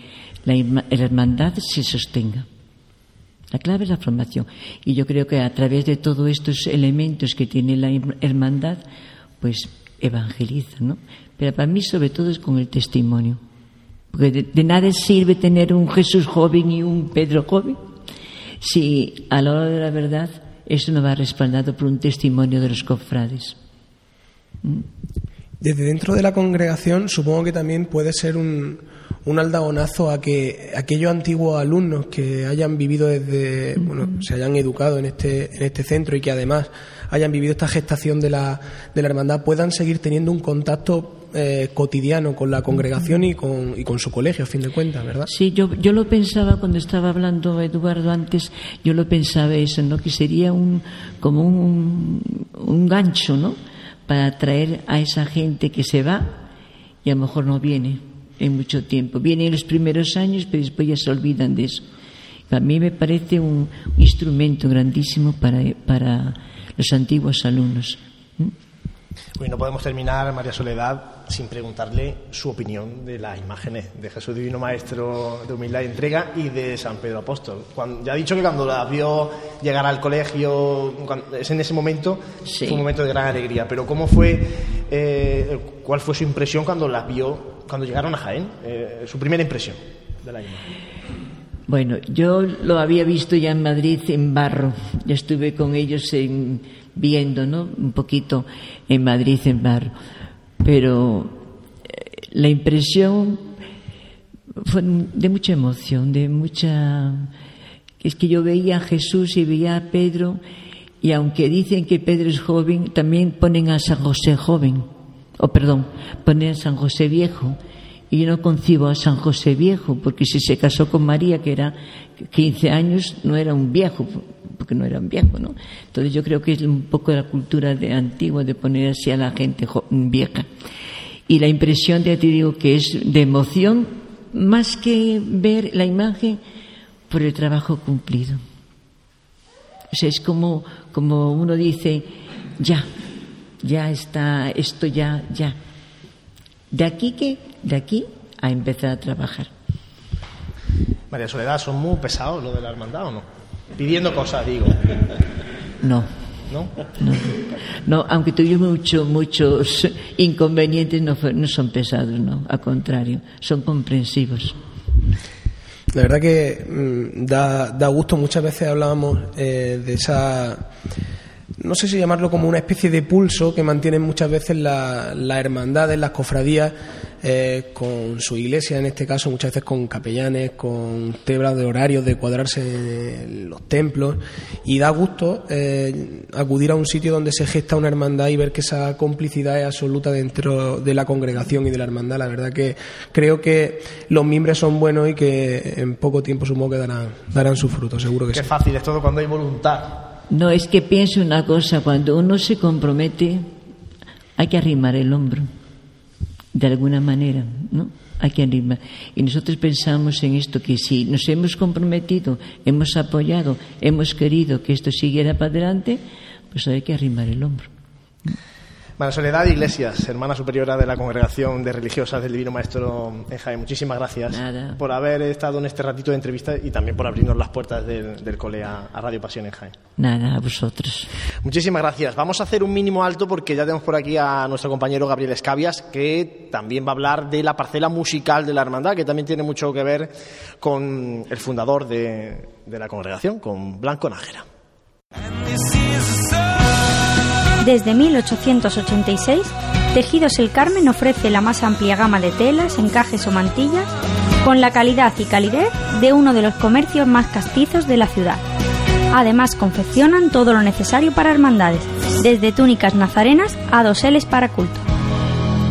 Speaker 6: la, la hermandad se sostenga. La clave es la formación. Y yo creo que a través de todos estos elementos que tiene la hermandad, pues evangeliza, ¿no? Pero para mí sobre todo es con el testimonio. Porque de, de, nada sirve tener un Jesús joven y un Pedro joven si a la hora de la verdad eso no va respaldado por un testimonio de los cofrades.
Speaker 2: ¿Mm? Desde dentro de la congregación supongo que también puede ser un, un aldabonazo a que aquellos antiguos alumnos que hayan vivido desde, bueno, se hayan educado en este, en este centro y que además hayan vivido esta gestación de la, de la hermandad puedan seguir teniendo un contacto eh, cotidiano con la congregación y con, y con su colegio, a fin de cuentas, ¿verdad?
Speaker 6: Sí, yo, yo lo pensaba cuando estaba hablando Eduardo antes, yo lo pensaba eso, ¿no? Que sería un, como un, un gancho, ¿no? Para atraer a esa gente que se va y a lo mejor no viene en mucho tiempo. Viene en los primeros años, pero después ya se olvidan de eso. A mí me parece un instrumento grandísimo para, para los antiguos alumnos.
Speaker 1: Hoy no podemos terminar, María Soledad, sin preguntarle su opinión de las imágenes de Jesús Divino Maestro de Humildad y Entrega y de San Pedro Apóstol. Cuando, ya ha dicho que cuando las vio llegar al colegio, cuando, es en ese momento, sí. fue un momento de gran alegría. Pero ¿cómo fue, eh, cuál fue su impresión cuando las vio, cuando llegaron a Jaén? Eh, su primera impresión de la imagen.
Speaker 6: Bueno, yo lo había visto ya en Madrid en barro. Ya estuve con ellos en viendo, ¿no? Un poquito en Madrid, en Bar. Pero eh, la impresión fue de mucha emoción, de mucha. Es que yo veía a Jesús y veía a Pedro Y aunque dicen que Pedro es joven, también ponen a San José joven. O perdón, ponen a San José viejo. Y yo no concibo a San José viejo, porque si se casó con María, que era 15 años, no era un viejo, porque no era un viejo, ¿no? Entonces yo creo que es un poco la cultura de antigua de poner así a la gente vieja. Y la impresión, de te digo, que es de emoción, más que ver la imagen, por el trabajo cumplido. O sea, es como, como uno dice, ya, ya está, esto ya, ya. De aquí que, de aquí a empezar a trabajar.
Speaker 1: María Soledad, ¿son muy pesados lo de la hermandad o no? Pidiendo cosas, digo.
Speaker 6: No.
Speaker 1: ¿No?
Speaker 6: No, aunque tuvimos mucho, muchos inconvenientes, no, no son pesados, no, al contrario, son comprensivos.
Speaker 2: La verdad que mm, da, da, gusto, muchas veces hablábamos eh, de esa no sé si llamarlo como una especie de pulso que mantienen muchas veces las la hermandades, las cofradías, eh, con su iglesia, en este caso muchas veces con capellanes, con tebras de horarios, de cuadrarse en los templos, y da gusto eh, acudir a un sitio donde se gesta una hermandad y ver que esa complicidad es absoluta dentro de la congregación y de la hermandad. La verdad que creo que los miembros son buenos y que en poco tiempo supongo que darán, darán sus frutos, seguro que
Speaker 1: Qué
Speaker 2: sí.
Speaker 1: fácil es todo cuando hay voluntad.
Speaker 6: No, es que pienso una cosa, cuando uno se compromete hay que arrimar el hombro, de alguna manera, ¿no? Hay que arrimar. Y nosotros pensamos en esto, que si nos hemos comprometido, hemos apoyado, hemos querido que esto siguiera para adelante, pues hay que arrimar el hombro.
Speaker 1: María Soledad Iglesias, hermana superiora de la Congregación de Religiosas del Divino Maestro en Jaén, muchísimas gracias
Speaker 6: Nada.
Speaker 1: por haber estado en este ratito de entrevista y también por abrirnos las puertas del, del cole a, a Radio Pasión en Jaén.
Speaker 6: Nada, a vosotros.
Speaker 1: Muchísimas gracias. Vamos a hacer un mínimo alto porque ya tenemos por aquí a nuestro compañero Gabriel Escabias, que también va a hablar de la parcela musical de la hermandad, que también tiene mucho que ver con el fundador de, de la congregación, con Blanco Nájera.
Speaker 7: Desde 1886, Tejidos El Carmen ofrece la más amplia gama de telas, encajes o mantillas con la calidad y calidez de uno de los comercios más castizos de la ciudad. Además, confeccionan todo lo necesario para hermandades, desde túnicas nazarenas a doseles para culto.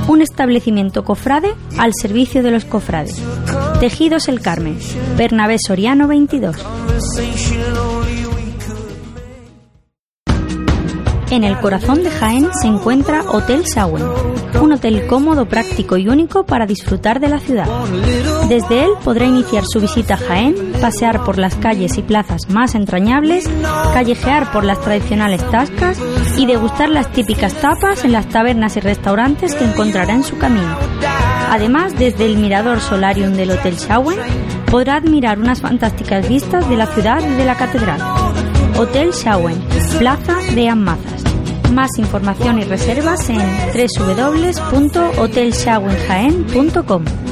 Speaker 7: Un establecimiento cofrade al servicio de los cofrades. Tejidos El Carmen, Bernabé Soriano 22. En el corazón de Jaén se encuentra Hotel Sauen, un hotel cómodo, práctico y único para disfrutar de la ciudad. Desde él podrá iniciar su visita a Jaén, pasear por las calles y plazas más entrañables, callejear por las tradicionales tascas y degustar las típicas tapas en las tabernas y restaurantes que encontrará en su camino. Además, desde el mirador solarium del Hotel Sauen podrá admirar unas fantásticas vistas de la ciudad y de la catedral. Hotel Shawen, Plaza de Amazas. Más información y reservas en www.hotelshawenjaen.com.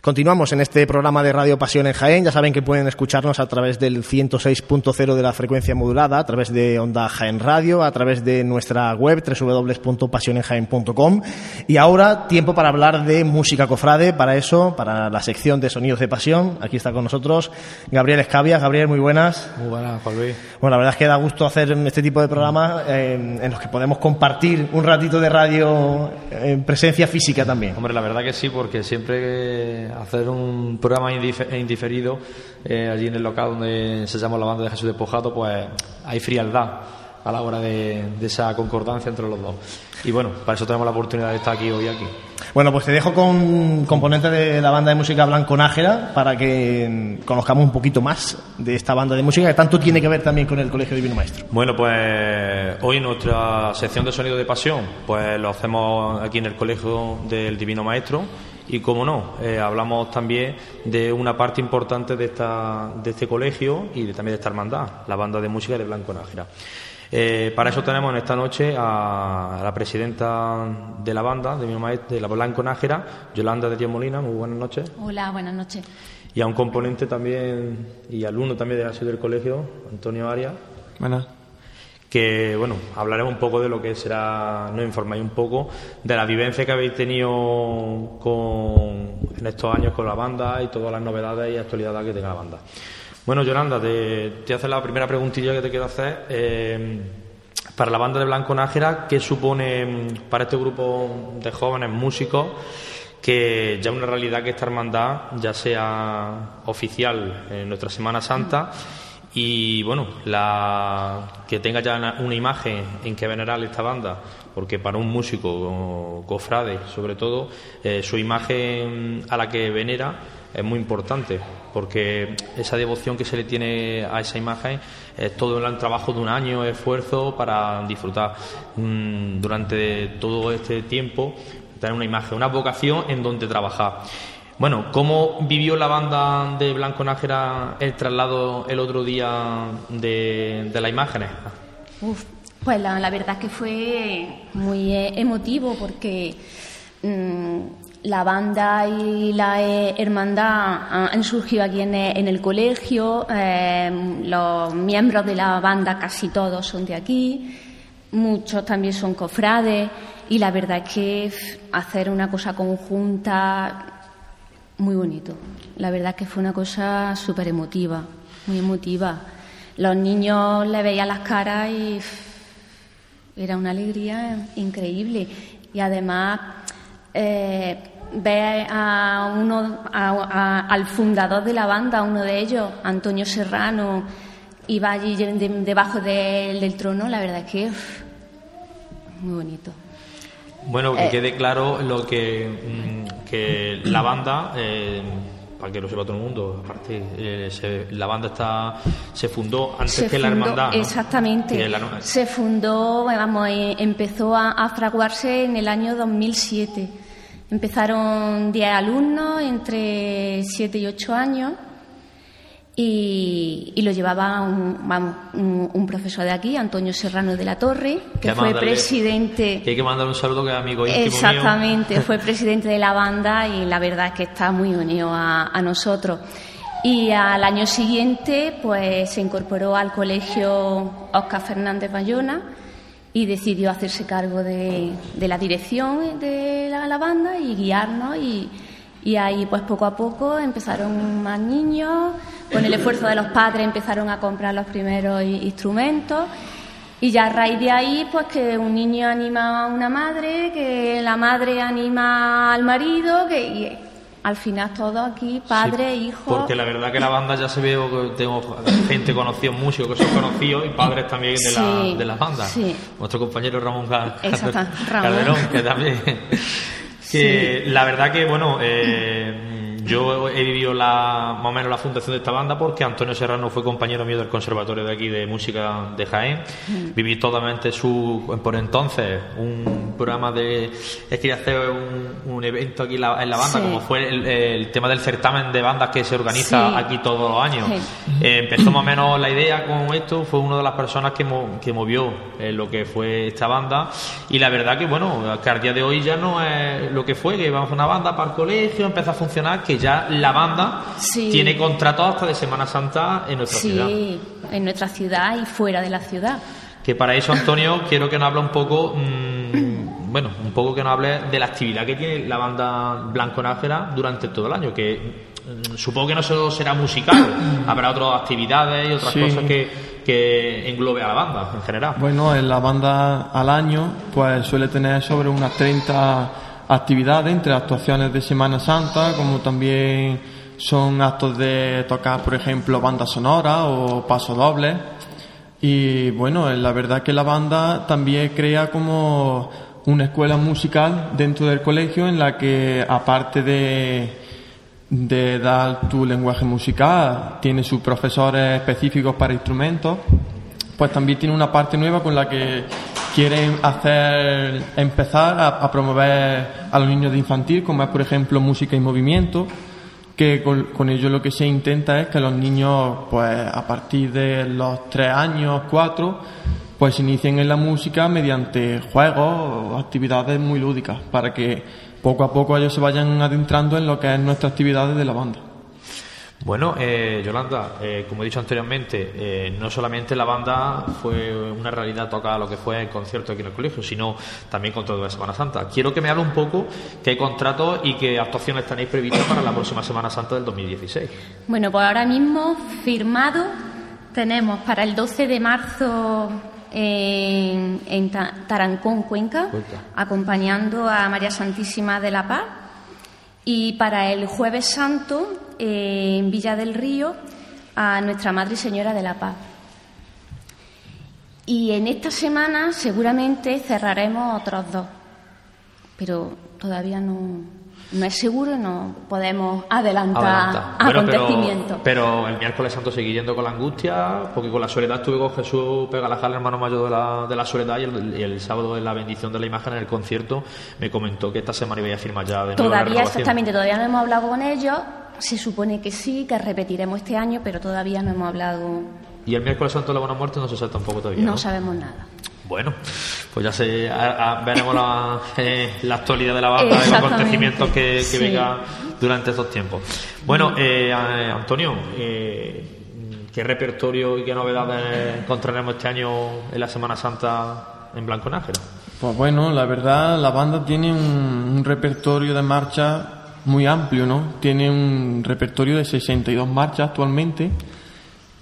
Speaker 1: Continuamos en este programa de Radio Pasión en Jaén. Ya saben que pueden escucharnos a través del 106.0 de la frecuencia modulada, a través de Onda Jaén Radio, a través de nuestra web www.pasionenjaén.com. Y ahora tiempo para hablar de música cofrade. Para eso, para la sección de Sonidos de Pasión, aquí está con nosotros Gabriel Escabia. Gabriel, muy buenas.
Speaker 8: Muy buenas, Juan Luis.
Speaker 1: Bueno, la verdad es que da gusto hacer este tipo de programas eh, en los que podemos compartir un ratito de radio en presencia física también.
Speaker 8: Hombre, la verdad que sí, porque siempre hacer un programa indif- indiferido eh, allí en el local donde se llama la banda de Jesús Despojado, pues hay frialdad a la hora de, de esa concordancia entre los dos. Y bueno, para eso tenemos la oportunidad de estar aquí hoy aquí.
Speaker 1: Bueno, pues te dejo con componentes de la banda de música Blanco Nájera para que conozcamos un poquito más de esta banda de música que tanto tiene que ver también con el Colegio Divino Maestro.
Speaker 8: Bueno, pues hoy nuestra sección de sonido de pasión, pues lo hacemos aquí en el Colegio del Divino Maestro y, como no, eh, hablamos también de una parte importante de, esta, de este colegio y de, también de esta hermandad, la banda de música de Blanco Nájera. Eh, para eso tenemos en esta noche a la presidenta de la banda, de, mi maestro, de la Blanco Nájera, Yolanda de Dios Molina. Muy buenas noches.
Speaker 9: Hola, buenas noches.
Speaker 8: Y a un componente también y alumno también de la ciudad del colegio, Antonio Arias
Speaker 10: Buenas.
Speaker 8: Que bueno, hablaremos un poco de lo que será, nos informáis un poco de la vivencia que habéis tenido con, en estos años con la banda y todas las novedades y actualidades que tenga la banda. Bueno, Yolanda, te, te hace la primera preguntilla que te quiero hacer. Eh, para la banda de Blanco Nájera, ¿qué supone mm, para este grupo de jóvenes músicos que ya una realidad que esta hermandad ya sea oficial en nuestra Semana Santa y bueno, la, que tenga ya una, imagen en que venerar esta banda, porque para un músico cofrade, sobre todo, eh, su imagen a la que venera es muy importante, porque esa devoción que se le tiene a esa imagen es todo el trabajo de un año, esfuerzo para disfrutar mm, durante todo este tiempo, tener una imagen, una vocación en donde trabajar. Bueno, ¿cómo vivió la banda de Blanco Nájera el traslado el otro día de, las imágenes?
Speaker 9: pues la, verdad es que fue muy eh, emotivo porque mm, la banda y la eh, hermandad han surgido aquí en, eh, el colegio, los miembros de la banda casi todos son de aquí, muchos también son cofrades y la verdad es que hacer una cosa conjunta muy bonito. La verdad que fue una cosa súper emotiva, muy emotiva. Los niños le veían las caras y era una alegría increíble. Y además, eh, ver a uno, al fundador de la banda, uno de ellos, Antonio Serrano, iba allí debajo del trono, la verdad es que muy bonito.
Speaker 8: Bueno, que eh, quede claro lo que, mm, que la banda, eh, para que lo sepa todo el mundo, aparte, eh, la banda está se fundó antes que la hermandad.
Speaker 9: Exactamente. Se fundó, vamos, empezó a, a fraguarse en el año 2007. Empezaron 10 alumnos entre 7 y 8 años y, lo llevaba un, un, profesor de aquí, Antonio Serrano de la Torre, que, fue presidente.
Speaker 8: Que hay que mandar un saludo que es amigo
Speaker 9: Exactamente, *laughs* fue presidente de la banda y la verdad es que está muy unido a, nosotros. Y al año siguiente, pues se incorporó al colegio Oscar Fernández Bayona y decidió hacerse cargo de, de la dirección de la, la banda y guiarnos y y ahí pues poco a poco empezaron más niños, con el esfuerzo de los padres empezaron a comprar los primeros instrumentos. Y ya a raíz de ahí pues que un niño anima a una madre, que la madre anima al marido, que y al final todo aquí, padre, hijo.
Speaker 8: Porque la verdad que la banda ya se ve que tengo gente conocida, músicos que son conocidos y padres también de, la, de la banda. Nuestro compañero *laughs* Ramón Calderón, que también. *laughs* Que la verdad que, bueno, eh, yo he vivido la, más o menos la fundación de esta banda porque Antonio Serrano fue compañero mío del conservatorio de aquí de música de Jaén. Mm. Viví totalmente su, por entonces, un programa de, es que hacer un, un evento aquí en la, banda, como fue el, tema del certamen de bandas que se organiza aquí todos los años. Eh, empezó más o menos la idea con esto, fue una de las personas que, que movió eh, lo que fue esta banda y la verdad que, bueno, que al día de hoy ya no es lo que fue, que íbamos a una banda para el colegio, empezó a funcionar, que ya la banda tiene contratos hasta de Semana Santa en nuestra ciudad.
Speaker 9: Sí, en nuestra ciudad y fuera de la ciudad.
Speaker 8: Que para eso, Antonio, quiero que nos hable un poco, mm, bueno, un poco que nos hable de la actividad que tiene la banda Blanco Nájera durante todo el año, que mm, supongo que no solo será musical, *clears throat* habrá otras actividades y otras cosas que, que englobe a la banda en general.
Speaker 10: Bueno, en la banda al año pues suele tener sobre unas 30 actividades entre actuaciones de Semana Santa, como también son actos de tocar, por ejemplo, banda sonora o paso doble. Y bueno, la verdad que la banda también crea como una escuela musical dentro del colegio en la que aparte de, de dar tu lenguaje musical, tiene sus profesores específicos para instrumentos, pues también tiene una parte nueva con la que quieren hacer empezar a, promover a los niños de infantil, como es por ejemplo música y movimiento, que con, ello lo que se intenta es que los niños, pues a partir de los tres años, cuatro, pues se inicien en la música mediante juegos o actividades muy lúdicas, para que poco a poco ellos se vayan adentrando en lo que es nuestras actividades de la banda.
Speaker 8: Bueno, eh, Yolanda, eh, como he dicho anteriormente, eh, no solamente la banda fue una realidad tocar lo que fue el concierto aquí en el colegio, sino también con todo de Semana Santa. Quiero que me hable un poco qué contratos y qué actuaciones tenéis previstas para la próxima Semana Santa del 2016.
Speaker 9: Bueno, pues ahora mismo firmado tenemos para el 12 de marzo en, en Tarancón, Cuenca, acompañando a María Santísima de la Paz. Y para el Jueves Santo en Villa del Río a Nuestra Madre y Señora de la Paz. Y en esta semana seguramente cerraremos otros dos, pero todavía no, no es seguro y no podemos adelantar, acontecimientos.
Speaker 8: Pero, el miércoles santo seguí yendo con la angustia, porque con la soledad estuve con Jesús Pegalajal, hermano mayor de la, de la soledad, y el, sábado en la bendición de la imagen en el concierto me comentó que esta semana iba a firmar ya de
Speaker 9: nuevo Todavía, exactamente, todavía no hemos hablado con ellos, se supone que sí, que repetiremos este año, pero todavía no hemos hablado.
Speaker 8: ¿Y el miércoles santo de la Buena Muerte no se sabe tampoco todavía?
Speaker 9: No, sabemos nada.
Speaker 8: Bueno, pues ya se, veremos la, *laughs* eh, la, actualidad de la banda y los acontecimientos que, que venga durante estos tiempos. Bueno, eh, Antonio, eh, ¿qué repertorio y qué novedades encontraremos este año en la Semana Santa en Blanco Nájera?
Speaker 10: Pues bueno, la verdad, la banda tiene un, un repertorio de marcha muy amplio, ¿no? Tiene un repertorio de 62 marchas actualmente,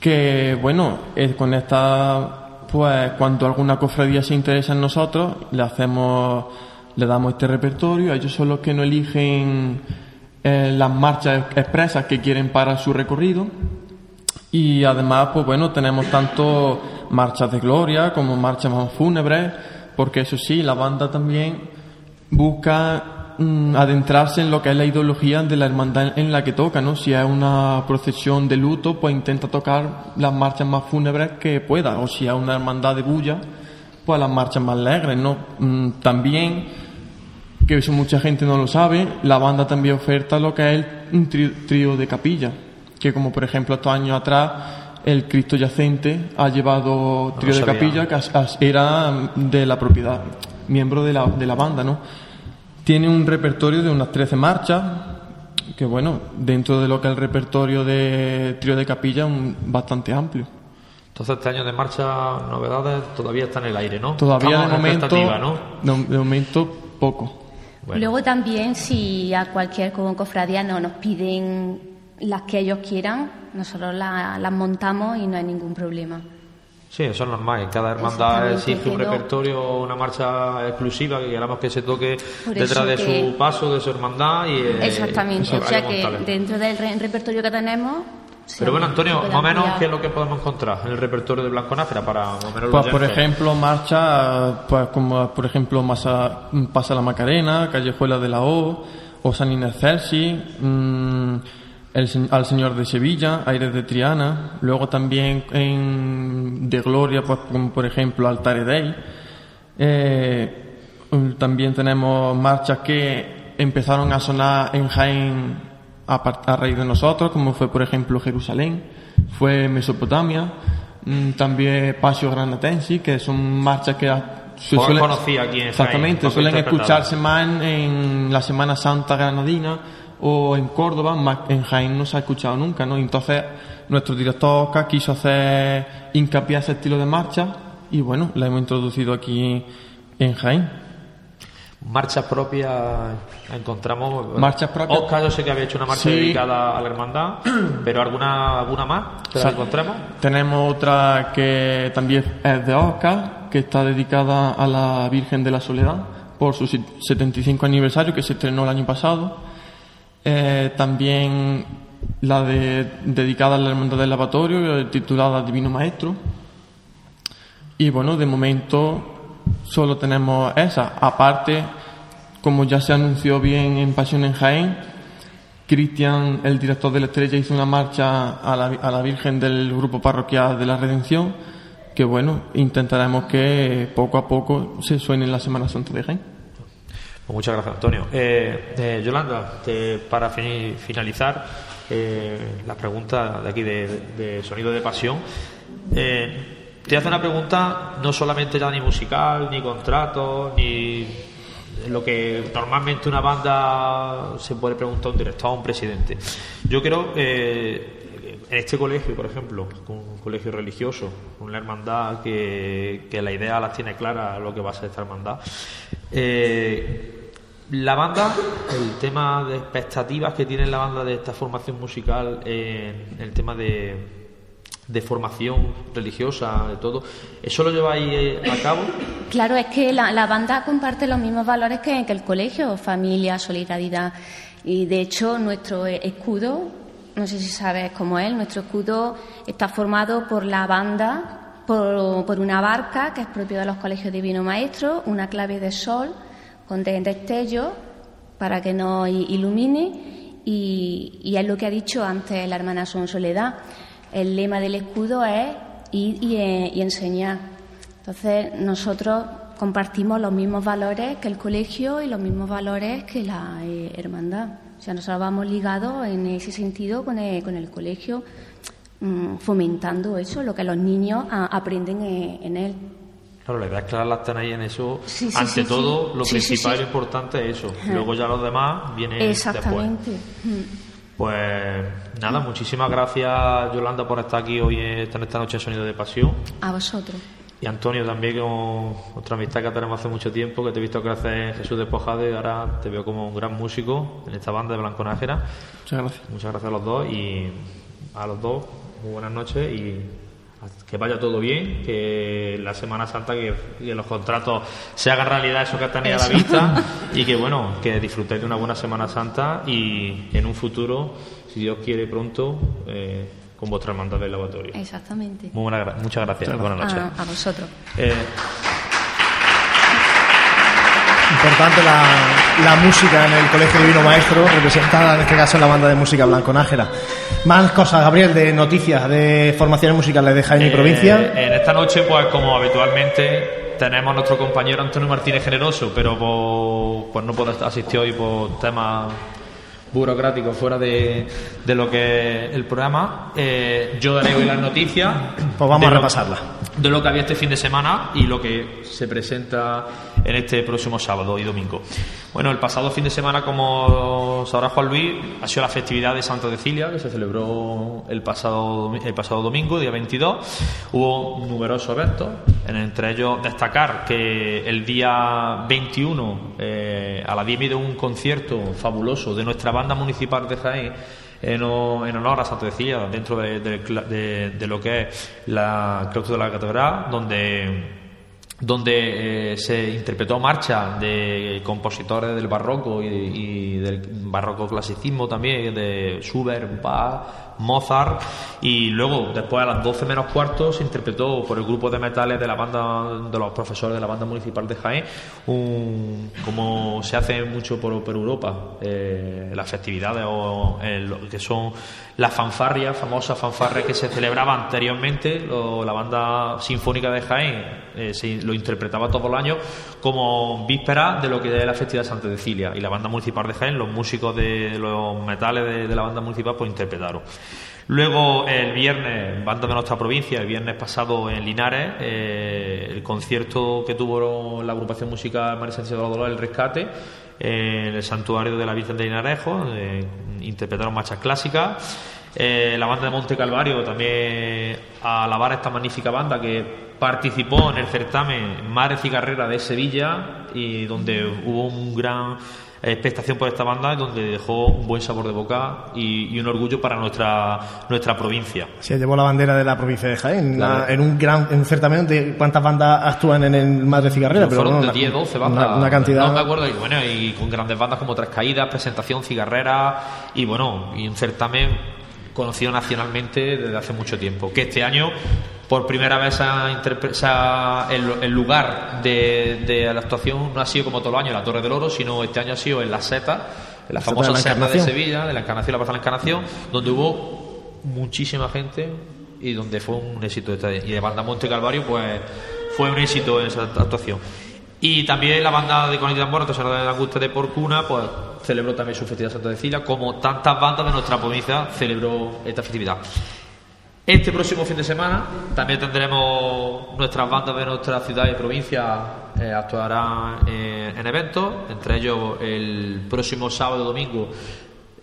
Speaker 10: que, bueno, con esta, pues cuando alguna cofradía se interesa en nosotros, le hacemos, le damos este repertorio, ellos son los que nos eligen eh, las marchas expresas que quieren para su recorrido. Y además, pues bueno, tenemos tanto marchas de gloria como marchas más fúnebres, porque eso sí, la banda también busca adentrarse en lo que es la ideología de la hermandad en la que toca, ¿no? Si es una procesión de luto, pues intenta tocar las marchas más fúnebres que pueda, o si es una hermandad de bulla, pues las marchas más alegres, ¿no? Mm, también, que eso mucha gente no lo sabe, la banda también oferta lo que es un trío, de capilla, que como por ejemplo estos años atrás el Cristo yacente ha llevado trío de capilla que era de la propiedad, miembro de la, de la banda, ¿no? Tiene un repertorio de unas 13 marchas, que bueno, dentro de lo que es el repertorio de trío de capilla, un, bastante amplio.
Speaker 8: Entonces este año de marcha, novedades, todavía está en el aire, ¿no?
Speaker 10: Todavía de momento, ¿no? de momento poco.
Speaker 9: Luego también, si a cualquier cofradía no nos piden las que ellos quieran, nosotros las montamos y no hay ningún problema.
Speaker 8: Sí, eso es normal. Cada hermandad exige un repertorio, una marcha exclusiva que queramos que se toque detrás de su paso, de su hermandad. Y,
Speaker 9: eh, Exactamente. o sea que dentro del repertorio que tenemos.
Speaker 8: Pero bueno, Antonio, más o menos, ¿qué es lo que podemos encontrar en el repertorio de Blanco Náfera para más
Speaker 10: Pues, por ejemplo, marcha, pues como por ejemplo, Masa, Pasa la Macarena, Callejuela de la O, o San Inés Celsi, mmm, al Señor de Sevilla, Aires de Triana, luego también en, de Gloria, pues, como por ejemplo Altare Dei. Eh, también tenemos marchas que empezaron a sonar en Jaén a, raíz de nosotros, como fue por ejemplo Jerusalén, fue Mesopotamia, mm, también Pasio Granatensi, que son marchas que
Speaker 8: se suelen, aquí en
Speaker 10: exactamente, suelen escucharse más en la Semana Santa granadina o en Córdoba, en Jaén no se ha escuchado nunca, ¿no? Entonces, nuestro director Oscar quiso hacer hincapié a ese estilo de marcha y bueno, la hemos introducido aquí en Jaén.
Speaker 8: Marchas propias encontramos.
Speaker 10: Marchas propias.
Speaker 8: Oscar, yo sé que había hecho una marcha dedicada a la hermandad, *clears throat* pero ¿alguna, alguna más que la encontremos?
Speaker 10: Tenemos otra que también es de Oscar, que está dedicada a la Virgen de la Soledad por su 75 aniversario que se estrenó el año pasado eh, también la de, dedicada a la hermandad del lavatorio, eh, titulada Divino Maestro. Y bueno, de momento solo tenemos esa. Aparte, como ya se anunció bien en Pasión en Jaén, Cristian, el director de la Estrella, hizo una marcha a la, a la Virgen del Grupo Parroquial de la Redención, que bueno, intentaremos que poco a poco se suene en la Semana Santa de Jaén.
Speaker 8: Pues muchas gracias, Antonio. Eh, eh, Yolanda, para finalizar, eh, la pregunta de aquí de, Sonido de Pasión. te hace una pregunta no solamente ya ni musical, ni contrato, ni lo que normalmente una banda se puede preguntar a un director a un presidente. Yo creo eh, en este colegio, por ejemplo, un colegio religioso, una hermandad que, la idea las tiene clara lo que va a ser esta hermandad. Eh, la banda, el tema de expectativas que tiene la banda de esta formación musical, en el tema de, de formación religiosa, de todo, ¿eso lo lleváis eh, a cabo?
Speaker 9: Claro, es que la, banda comparte los mismos valores que, el colegio, familia, solidaridad. Y de hecho, nuestro escudo, no sé si sabes cómo es, nuestro escudo está formado por la banda, por, por una barca que es propio de los colegios Divino Maestro, una clave de sol con destello para que nos ilumine y, y, es lo que ha dicho antes la hermana Son Soledad. El lema del escudo es ir y, y enseñar. Entonces nosotros compartimos los mismos valores que el colegio y los mismos valores que la eh, hermandad. O sea, nosotros vamos ligados en ese sentido con el, con el colegio, mmm, fomentando eso, lo que los niños aprenden en, en él.
Speaker 8: Claro, la idea es que las están ahí en eso.
Speaker 9: Sí, sí,
Speaker 8: Ante
Speaker 9: sí,
Speaker 8: todo,
Speaker 9: sí.
Speaker 8: lo
Speaker 9: Sí,
Speaker 8: principal
Speaker 9: sí,
Speaker 8: y
Speaker 9: sí.
Speaker 8: lo importante es eso.
Speaker 9: Ajá.
Speaker 8: Luego ya los demás vienen
Speaker 9: Exactamente.
Speaker 8: después. Pues nada, muchísimas gracias Yolanda por estar aquí hoy en esta noche de Sonido de Pasión.
Speaker 9: A vosotros.
Speaker 8: Y Antonio también, con otra amistad que tenemos hace mucho tiempo, que te he visto crecer en Jesús Despojado y ahora te veo como un gran músico en esta banda de Blanco Nájera.
Speaker 10: Muchas gracias.
Speaker 8: Muchas gracias a los dos y a los dos, muy buenas noches y que vaya todo bien, que la Semana Santa, que, que los contratos se hagan realidad eso que tenéis a la vista y que bueno, que disfrutéis de una buena Semana Santa y en un futuro, si Dios quiere pronto, eh, con vuestra hermandad del lavatorio.
Speaker 9: Exactamente.
Speaker 8: Muy buena muchas gracias, buenas noches.
Speaker 9: A, a vosotros.
Speaker 8: Eh,
Speaker 1: Importante la, la música en el Colegio Divino Maestro, representada en este caso en la banda de música Blanco Nájera. Más cosas, Gabriel, de noticias de formaciones musicales de Jaén y
Speaker 8: Eh,
Speaker 1: provincia.
Speaker 8: En esta noche, pues como habitualmente, tenemos a nuestro compañero Antonio Martínez Generoso, pero por- pues no puede asistir hoy por temas burocráticos fuera de, de lo que es el programa. Eh, yo daré hoy las noticias. *clears throat*
Speaker 1: Pues vamos a repasarlas.
Speaker 8: De lo que había este fin de semana y lo que se presenta en este próximo sábado y domingo. Bueno, el pasado fin de semana, como sabrá Juan Luis, ha sido la festividad de Santa Cecilia, que se celebró el pasado, el pasado domingo, día 22. Hubo numerosos eventos, en- entre ellos destacar que el día 21 eh, a las 10 media un concierto fabuloso de nuestra banda municipal de Jaén en, honor a Santa Cecilia dentro de, de- de- de lo que es la claustro de la catedral, donde donde eh, se interpretó marcha de compositores del barroco y, y del barroco clasicismo también, de Schubert, Bach, Mozart, y luego después a las 12 menos cuarto se interpretó por el grupo de metales de la banda, de los profesores de la banda municipal de Jaén, un- como se hace mucho por, Europa, eh, las festividades o eh, que son las fanfarrias, famosas fanfarrias que se celebraban anteriormente, la banda sinfónica de Jaén eh, se- lo interpretaba todos los años como víspera de lo que es la festividad de Santa Cecilia y la banda municipal de Jaén, los músicos de los metales de, la banda municipal pues interpretaron. Luego el viernes, banda de nuestra provincia, el viernes pasado en Linares, eh, el concierto que tuvo la agrupación musical María Sánchez de los Dolores, El Rescate, en el santuario de la Virgen de Linarejo, eh, interpretaron marchas clásicas. Eh, la banda de Monte Calvario también a alabar a esta magnífica banda que participó en el certamen Mares y Carrera de Sevilla y donde hubo un gran expectación por esta banda donde dejó un buen sabor de boca y, y un orgullo para nuestra nuestra provincia.
Speaker 1: Se llevó la bandera de la provincia de Jaén
Speaker 8: Claro.
Speaker 1: en un gran en un certamen de cuántas bandas actúan en el Madre Cigarrera. Pero
Speaker 8: fueron de
Speaker 1: una-
Speaker 8: 10, 12 bandas.
Speaker 1: Una, una cantidad.
Speaker 8: No me acuerdo. Y bueno, y con grandes bandas como Tres Caídas, Presentación, Cigarrera y bueno, y un certamen conocido nacionalmente desde hace mucho tiempo. Que este año, por primera vez, ha ha- el, el lugar de, de la actuación no ha sido como todos los años en la Torre del Oro, sino este año ha sido en la Seta, en la
Speaker 1: Seta
Speaker 8: famosa
Speaker 1: de la
Speaker 8: Seta de. Sevilla, de la Encarnación, la Plaza de la Encarnación, donde hubo muchísima gente y donde fue un éxito. Y de Banda Monte Calvario, pues fue un éxito en esa actuación. Y también la banda de de Tambor, Tesoro de la Angustia de Porcuna, pues celebró también su festividad Santa Cecilia, como tantas bandas de nuestra provincia celebró esta festividad. Este próximo fin de semana también tendremos nuestras bandas de nuestra ciudad y provincia eh, actuarán en eventos, entre ellos el próximo sábado y domingo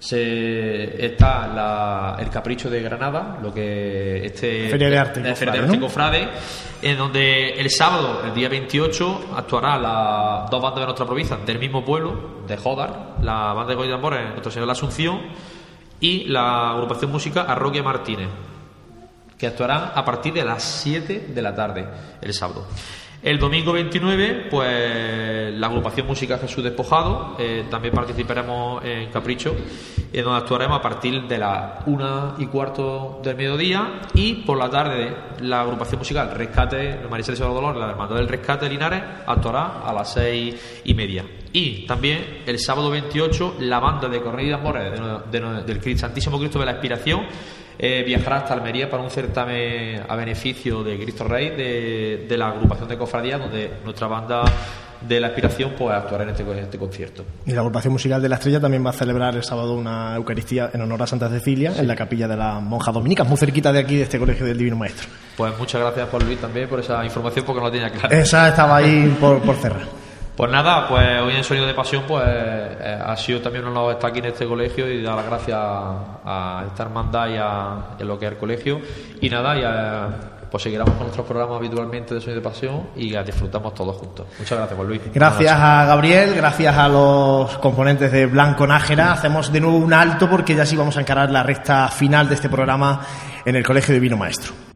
Speaker 8: se, está el Capricho de Granada, lo que este
Speaker 1: Feria de Arte,
Speaker 8: Cofrade, en donde el sábado, el día 28, actuará las dos bandas de nuestra provincia del mismo pueblo, de Jodar, la banda de Goy de Amores, Nuestro Señor de la Asunción, y la agrupación música Arroque Martínez, que actuarán a partir de las 7 de la tarde el sábado. El domingo 29, pues la agrupación Música Jesús Despojado, eh, también participaremos en Capricho, en donde actuaremos a partir de las una y cuarto del mediodía y por la tarde la agrupación musical Rescate, María de Dolor, la Hermandad del Rescate Linares, actuará a las seis y media. Y también el sábado 28 la banda de Cornelio de del Santísimo Cristo de la Expiración eh, viajará hasta Almería para un certamen a beneficio de Cristo Rey de, la agrupación de cofradías donde nuestra banda de la aspiración pues actuará en este, en este, concierto.
Speaker 1: Y la agrupación musical de la Estrella también va a celebrar el sábado una Eucaristía en honor a Santa Cecilia en la capilla de las monjas dominicas, muy cerquita de aquí de este colegio del Divino Maestro.
Speaker 8: Pues muchas gracias por Luis también por esa información porque no la tenía clara.
Speaker 1: Esa estaba ahí por, por cerrar.
Speaker 8: Pues nada, pues hoy en Sonido de Pasión pues eh, ha sido también un honor estar aquí en este colegio y dar las gracias a, esta hermandad y a, lo que es el colegio. Y nada, y pues seguiremos con nuestros programas habitualmente de Sonido de Pasión y disfrutamos todos juntos. Muchas gracias, Juan Luis.
Speaker 1: Gracias a Gabriel, gracias a los componentes de Blanco Nájera. Hacemos de nuevo un alto porque ya sí vamos a encarar la recta final de este programa en el Colegio Divino Maestro.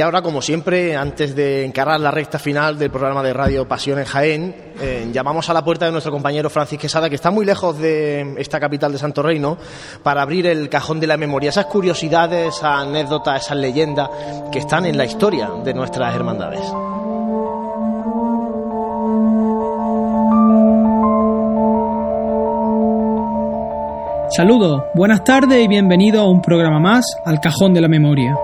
Speaker 1: Y ahora, como siempre, antes de encarar la recta final del programa de Radio Pasión en Jaén, eh, llamamos a la puerta de nuestro compañero Francis Quesada, que está muy lejos de esta capital de Santo Reino, para abrir el cajón de la memoria, esas curiosidades, esas anécdotas, esas leyendas que están en la historia de nuestras hermandades.
Speaker 11: Saludos, buenas tardes y bienvenido a un programa más al Cajón de la Memoria.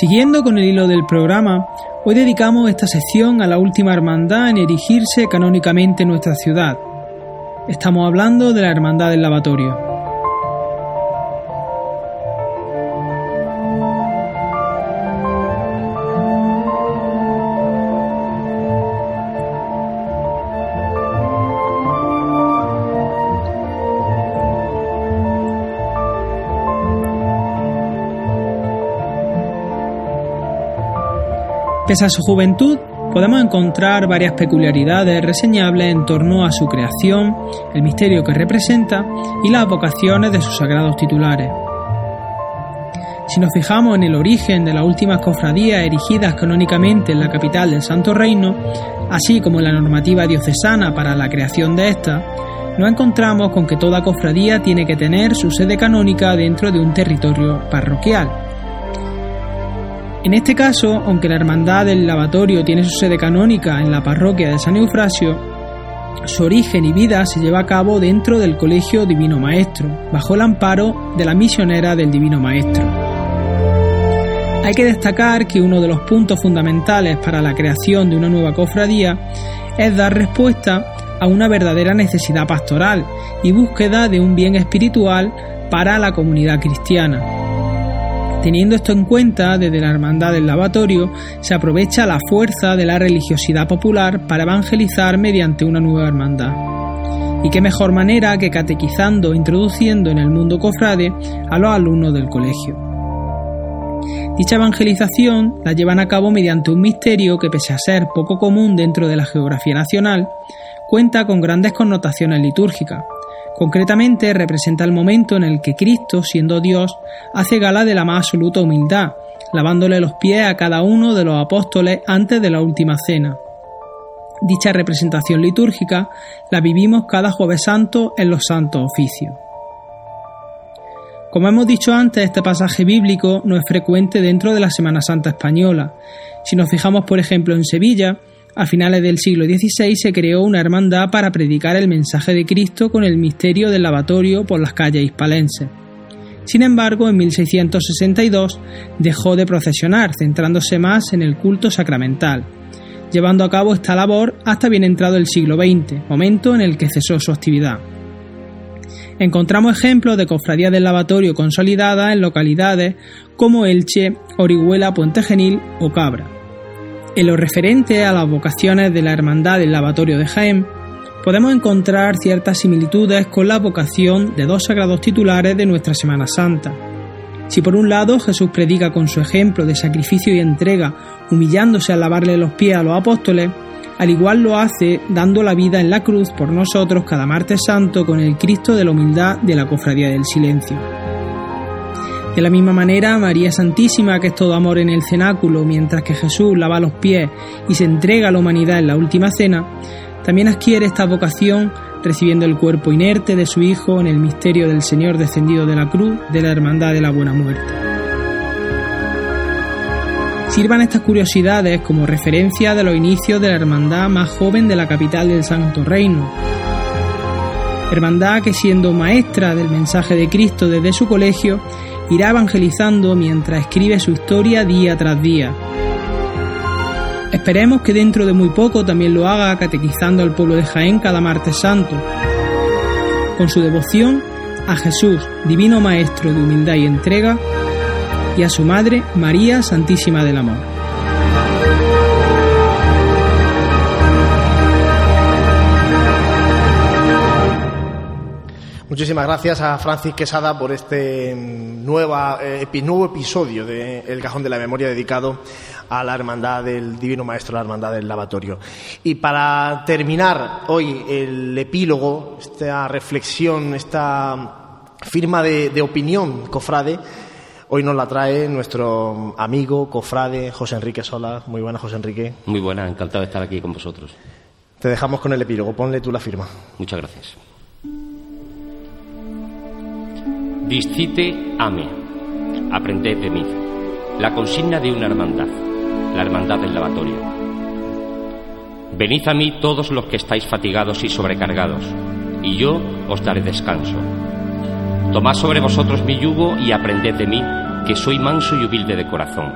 Speaker 11: Siguiendo con el hilo del programa, hoy dedicamos esta sección a la última hermandad en erigirse canónicamente en nuestra ciudad. Estamos hablando de la Hermandad del Lavatorio. Pese a su juventud, podemos encontrar varias peculiaridades reseñables en torno a su creación, el misterio que representa y las vocaciones de sus sagrados titulares. Si nos fijamos en el origen de las últimas cofradías erigidas canónicamente en la capital del Santo Reino, así como en la normativa diocesana para la creación de esta, nos encontramos con que toda cofradía tiene que tener su sede canónica dentro de un territorio parroquial, en este caso, aunque la Hermandad del Lavatorio tiene su sede canónica en la parroquia de San Eufrasio, su origen y vida se lleva a cabo dentro del Colegio Divino Maestro, bajo el amparo de la misionera del Divino Maestro. Hay que destacar que uno de los puntos fundamentales para la creación de una nueva cofradía es dar respuesta a una verdadera necesidad pastoral y búsqueda de un bien espiritual para la comunidad cristiana. Teniendo esto en cuenta, desde la Hermandad del Lavatorio se aprovecha la fuerza de la religiosidad popular para evangelizar mediante una nueva hermandad. Y qué mejor manera que catequizando introduciendo en el mundo cofrade a los alumnos del colegio. Dicha evangelización la llevan a cabo mediante un misterio que, pese a ser poco común dentro de la geografía nacional, cuenta con grandes connotaciones litúrgicas, Concretamente representa el momento en el que Cristo, siendo Dios, hace gala de la más absoluta humildad, lavándole los pies a cada uno de los apóstoles antes de la última cena. Dicha representación litúrgica la vivimos cada jueves santo en los santos oficios. Como hemos dicho antes, este pasaje bíblico no es frecuente dentro de la Semana Santa española. Si nos fijamos, por ejemplo, en Sevilla, a finales del siglo XVI se creó una hermandad para predicar el mensaje de Cristo con el misterio del lavatorio por las calles hispalenses. Sin embargo, en 1662 dejó de procesionar, centrándose más en el culto sacramental, llevando a cabo esta labor hasta bien entrado el siglo XX, momento en el que cesó su actividad. Encontramos ejemplos de cofradías del lavatorio consolidadas en localidades como Elche, Orihuela, Puente Genil o Cabra. En lo referente a las vocaciones de la Hermandad del Lavatorio de Jaén, podemos encontrar ciertas similitudes con la vocación de dos sagrados titulares de nuestra Semana Santa. Si por un lado Jesús predica con su ejemplo de sacrificio y entrega, humillándose al lavarle los pies a los apóstoles, al igual lo hace dando la vida en la cruz por nosotros cada martes santo con el Cristo de la humildad de la Cofradía del Silencio. De la misma manera, María Santísima, que es todo amor en el cenáculo, mientras que Jesús lava los pies y se entrega a la humanidad en la última cena, también adquiere esta vocación recibiendo el cuerpo inerte de su Hijo en el misterio del Señor descendido de la cruz de la Hermandad de la Buena Muerte. Sirvan estas curiosidades como referencia de los inicios de la hermandad más joven de la capital del Santo Reino, hermandad que siendo maestra del mensaje de Cristo desde su colegio, irá evangelizando mientras escribe su historia día tras día. Esperemos que dentro de muy poco también lo haga catequizando al pueblo de Jaén cada martes santo, con su devoción a Jesús, divino Maestro de humildad y entrega, y a su Madre, María Santísima del Amor.
Speaker 1: Muchísimas gracias a Francis Quesada por este nueva, eh, nuevo episodio de El Cajón de la Memoria dedicado a la Hermandad del Divino Maestro, la Hermandad del Lavatorio. Y para terminar hoy el epílogo, esta reflexión, esta firma de, de opinión, cofrade, hoy nos la trae nuestro amigo, cofrade, José Enrique Sola. Muy buena, José Enrique.
Speaker 12: Muy buena, encantado de estar aquí con vosotros.
Speaker 1: Te dejamos con el epílogo, ponle tú la firma.
Speaker 12: Muchas gracias. Discite ame, aprended de mí. La consigna de una hermandad, la hermandad del lavatorio. Venid a mí todos los que estáis fatigados y sobrecargados, y yo os daré descanso. Tomad sobre vosotros mi yugo y aprended de mí, que soy manso y humilde de corazón.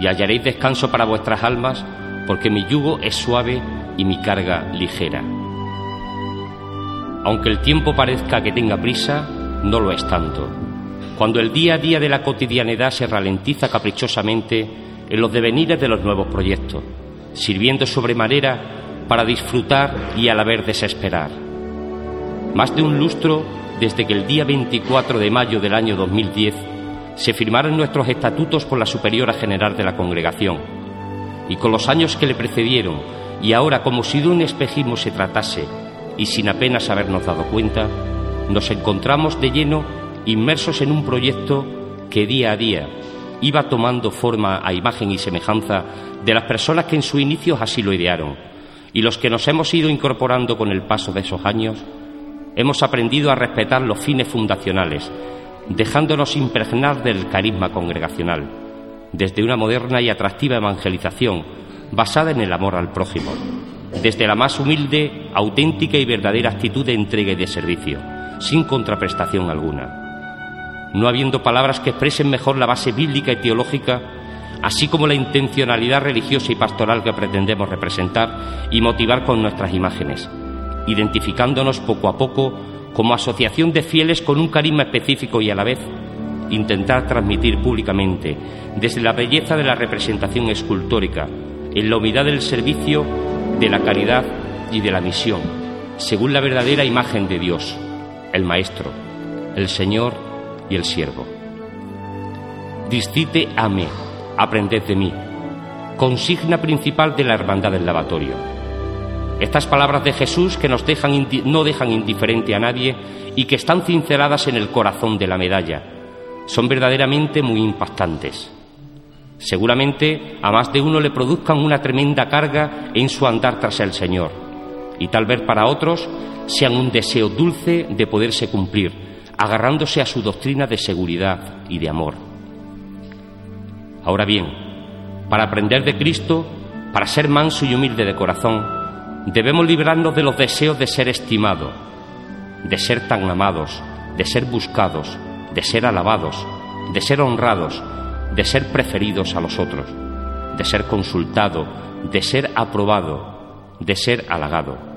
Speaker 12: Y hallaréis descanso para vuestras almas, porque mi yugo es suave y mi carga ligera. Aunque el tiempo parezca que tenga prisa, no lo es tanto. Cuando el día a día de la cotidianidad se ralentiza caprichosamente en los devenires de los nuevos proyectos, sirviendo sobremanera para disfrutar y a la vez desesperar. Más de un lustro desde que el día 24 de mayo del año 2010 se firmaron nuestros estatutos por la Superiora General de la Congregación, y con los años que le precedieron, y ahora como si de un espejismo se tratase, y sin apenas habernos dado cuenta, nos encontramos de lleno inmersos en un proyecto que día a día iba tomando forma a imagen y semejanza de las personas que en su inicio así lo idearon. Y los que nos hemos ido incorporando con el paso de esos años, hemos aprendido a respetar los fines fundacionales, dejándonos impregnar del carisma congregacional, desde una moderna y atractiva evangelización basada en el amor al prójimo, desde la más humilde, auténtica y verdadera actitud de entrega y de servicio sin contraprestación alguna. No habiendo palabras que expresen mejor la base bíblica y teológica, así como la intencionalidad religiosa y pastoral que pretendemos representar y motivar con nuestras imágenes, identificándonos poco a poco como asociación de fieles con un carisma específico y a la vez intentar transmitir públicamente, desde la belleza de la representación escultórica, en la humildad del servicio, de la caridad y de la misión, según la verdadera imagen de Dios, el Maestro, el Señor y el siervo. Discite ame, aprended de mí, consigna principal de la hermandad del lavatorio. Estas palabras de Jesús que nos dejan no dejan indiferente a nadie y que están cinceladas en el corazón de la medalla son verdaderamente muy impactantes. Seguramente a más de uno le produzcan una tremenda carga en su andar tras el Señor y tal vez para otros sean un deseo dulce de poderse cumplir, agarrándose a su doctrina de seguridad y de amor. Ahora bien, para aprender de Cristo, para ser manso y humilde de corazón, debemos librarnos de los deseos de ser estimado, de ser tan amados, de ser buscados, de ser alabados, de ser honrados, de ser preferidos a los otros, de ser consultado, de ser aprobado, de ser halagado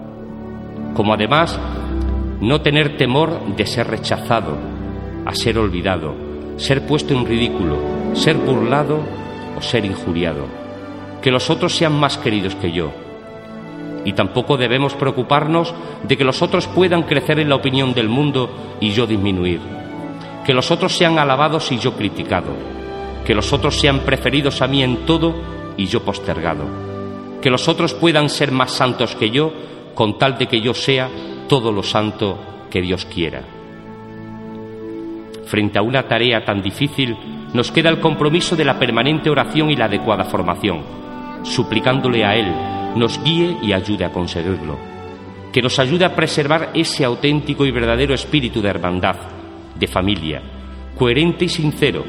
Speaker 12: como además no tener temor de ser rechazado, a ser olvidado, ser puesto en ridículo, ser burlado o ser injuriado. Que los otros sean más queridos que yo. Y tampoco debemos preocuparnos de que los otros puedan crecer en la opinión del mundo y yo disminuir. Que los otros sean alabados y yo criticado. Que los otros sean preferidos a mí en todo y yo postergado. Que los otros puedan ser más santos que yo con tal de que yo sea todo lo santo que Dios quiera. Frente a una tarea tan difícil, nos queda el compromiso de la permanente oración y la adecuada formación, suplicándole a Él nos guíe y ayude a conseguirlo, que nos ayude a preservar ese auténtico y verdadero espíritu de hermandad, de familia, coherente y sincero,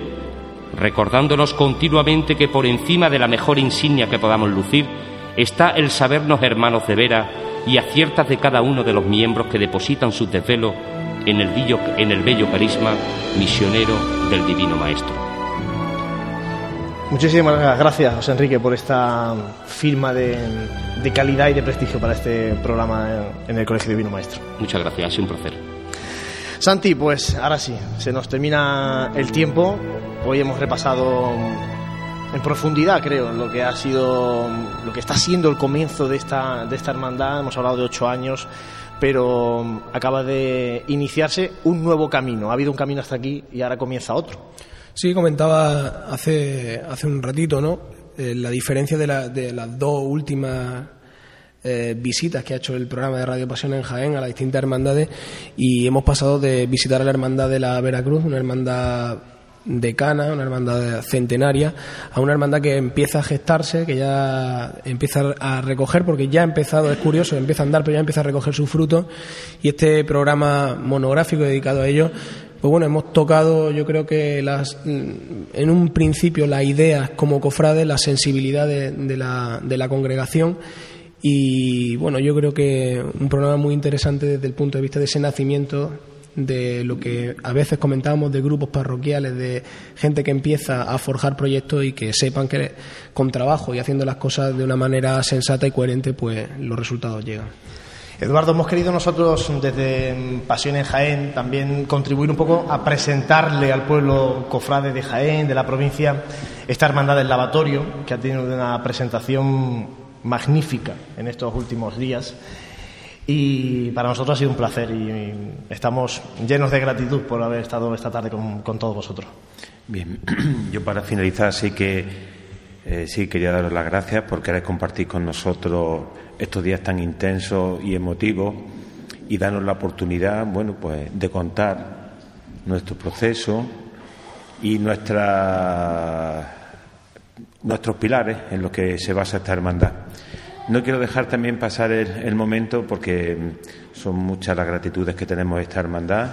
Speaker 12: recordándonos continuamente que por encima de la mejor insignia que podamos lucir está el sabernos hermanos de vera y aciertas de cada uno de los miembros que depositan su desvelo en el, bello, en el bello carisma misionero del Divino Maestro.
Speaker 1: Muchísimas gracias, José Enrique, por esta firma de, de, calidad y de prestigio para este programa en el Colegio Divino Maestro.
Speaker 12: Muchas gracias, ha sido un placer.
Speaker 1: Santi, pues ahora sí, se nos termina el tiempo. Hoy hemos repasado en profundidad, creo, lo que ha sido, lo que está siendo el comienzo de esta, de esta hermandad. Hemos hablado de ocho años, pero mm, acaba de iniciarse un nuevo camino. Ha habido un camino hasta aquí y ahora comienza otro.
Speaker 2: Sí, comentaba hace, hace un ratito, ¿no? Eh, la diferencia de, de las dos últimas eh, visitas que ha hecho el programa de Radio Pasión en Jaén a las distintas hermandades y hemos pasado de visitar a la hermandad de la Veracruz, una hermandad decana, una hermandad centenaria, a una hermandad que empieza a gestarse, que ya empieza a recoger, porque ya ha empezado, es curioso, empieza a andar, pero ya empieza a recoger sus frutos. Y este programa monográfico dedicado a ello, pues bueno, hemos tocado, yo creo que las, en un principio las ideas como cofrades, la sensibilidad de, la, de la congregación. Y bueno, yo creo que un programa muy interesante desde el punto de vista de ese nacimiento de lo que a veces comentábamos de grupos parroquiales, de gente que empieza a forjar proyectos y que sepan que con trabajo y haciendo las cosas de una manera sensata y coherente, pues los resultados llegan.
Speaker 1: Eduardo, hemos querido nosotros desde Pasión en Jaén también contribuir un poco a presentarle al pueblo cofrade de Jaén, de la provincia, esta hermandad del lavatorio, que ha tenido una presentación magnífica en estos últimos días. Y para nosotros ha sido un placer y, estamos llenos de gratitud por haber estado esta tarde con, todos vosotros.
Speaker 4: Bien, *clears throat* yo para finalizar sí que eh, sí quería daros las gracias por querer compartir con nosotros estos días tan intensos y emotivos y darnos la oportunidad, bueno, pues de contar nuestro proceso y nuestra, nuestros pilares en los que se basa esta hermandad. No quiero dejar también pasar el, momento porque son muchas las gratitudes que tenemos esta hermandad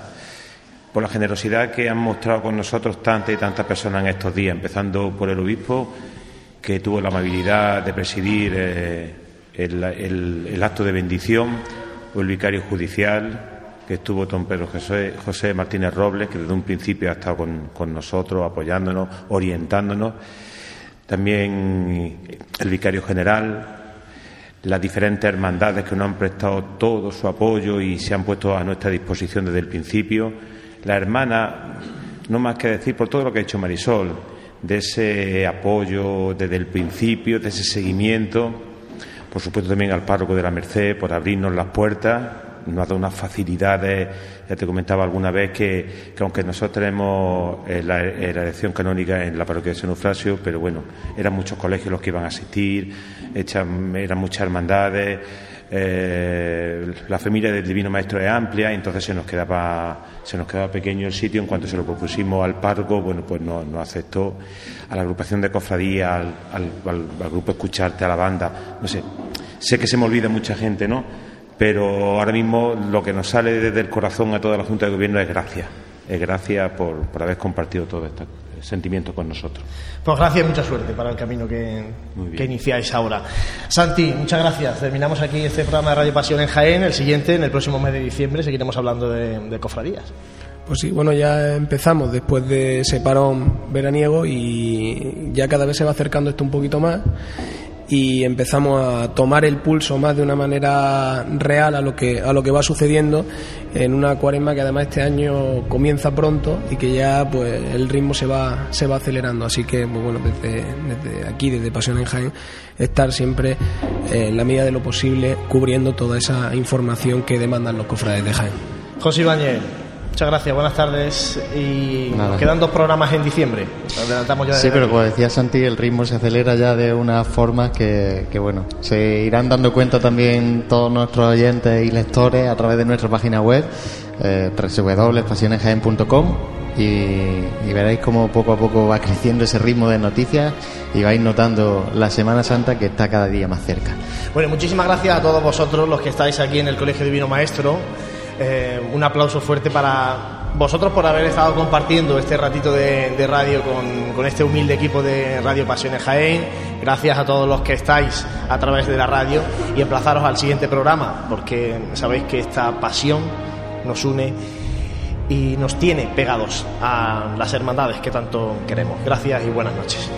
Speaker 4: por la generosidad que han mostrado con nosotros tantas y tantas personas en estos días, empezando por el obispo, que tuvo la amabilidad de presidir eh, el, acto de bendición, o el vicario judicial, que estuvo don Pedro José, José Martínez Robles, que desde un principio ha estado con nosotros, apoyándonos, orientándonos. También el vicario general, las diferentes hermandades que nos han prestado todo su apoyo y se han puesto a nuestra disposición desde el principio. La hermana, no más que decir por todo lo que ha hecho Marisol, de ese apoyo desde el principio, de ese seguimiento. Por supuesto también al párroco de la Merced por abrirnos las puertas nos ha dado unas facilidades. Ya te comentaba alguna vez que, aunque nosotros tenemos eh, la, eh, la, elección canónica en la parroquia de San Eufrasio, pero bueno, eran muchos colegios los que iban a asistir, eran muchas hermandades. Eh, la familia del Divino Maestro es amplia, entonces se nos quedaba se nos quedaba pequeño el sitio. En cuanto se lo propusimos al párroco, bueno, pues no, aceptó a la agrupación de cofradía, al, grupo Escucharte, a la banda, no sé. Sé que se me olvida mucha gente, ¿no? pero ahora mismo lo que nos sale desde el corazón a toda la Junta de Gobierno es gracias. Es gracias por, por haber compartido todo este sentimiento con nosotros.
Speaker 1: Pues gracias y mucha suerte para el camino que, que, iniciáis ahora. Santi, muchas gracias. Terminamos aquí este programa de Radio Pasión en Jaén. El siguiente, en el próximo mes de diciembre, seguiremos hablando de, de cofradías.
Speaker 2: Pues sí, bueno, ya empezamos después de ese parón veraniego y ya cada vez se va acercando esto un poquito más y empezamos a tomar el pulso más de una manera real a lo que a lo que va sucediendo en una cuaresma que además este año comienza pronto y que ya pues el ritmo se va se va acelerando. Así que pues, bueno desde, desde aquí desde Pasión en Jaén estar siempre en la medida de lo posible cubriendo toda esa información que demandan los cofrades de Jaén.
Speaker 1: José Ibañez Muchas gracias, buenas tardes. Y nos quedan dos programas en diciembre.
Speaker 3: Adelantamos ya sí, pero como decía Santi, el ritmo se acelera ya de una forma que, que, bueno, se irán dando cuenta también todos nuestros oyentes y lectores a través de nuestra página web, eh, www.pasionesjaen.com y, y veréis cómo poco a poco va creciendo ese ritmo de noticias y vais notando la Semana Santa que está cada día más cerca.
Speaker 1: Bueno, muchísimas gracias a todos vosotros los que estáis aquí en el Colegio Divino Maestro. Eh, un aplauso fuerte para vosotros por haber estado compartiendo este ratito de, radio con, este humilde equipo de Radio Pasiones Jaén. Gracias a todos los que estáis a través de la radio y emplazaros al siguiente programa, porque sabéis que esta pasión nos une y nos tiene pegados a las hermandades que tanto queremos. Gracias y buenas noches.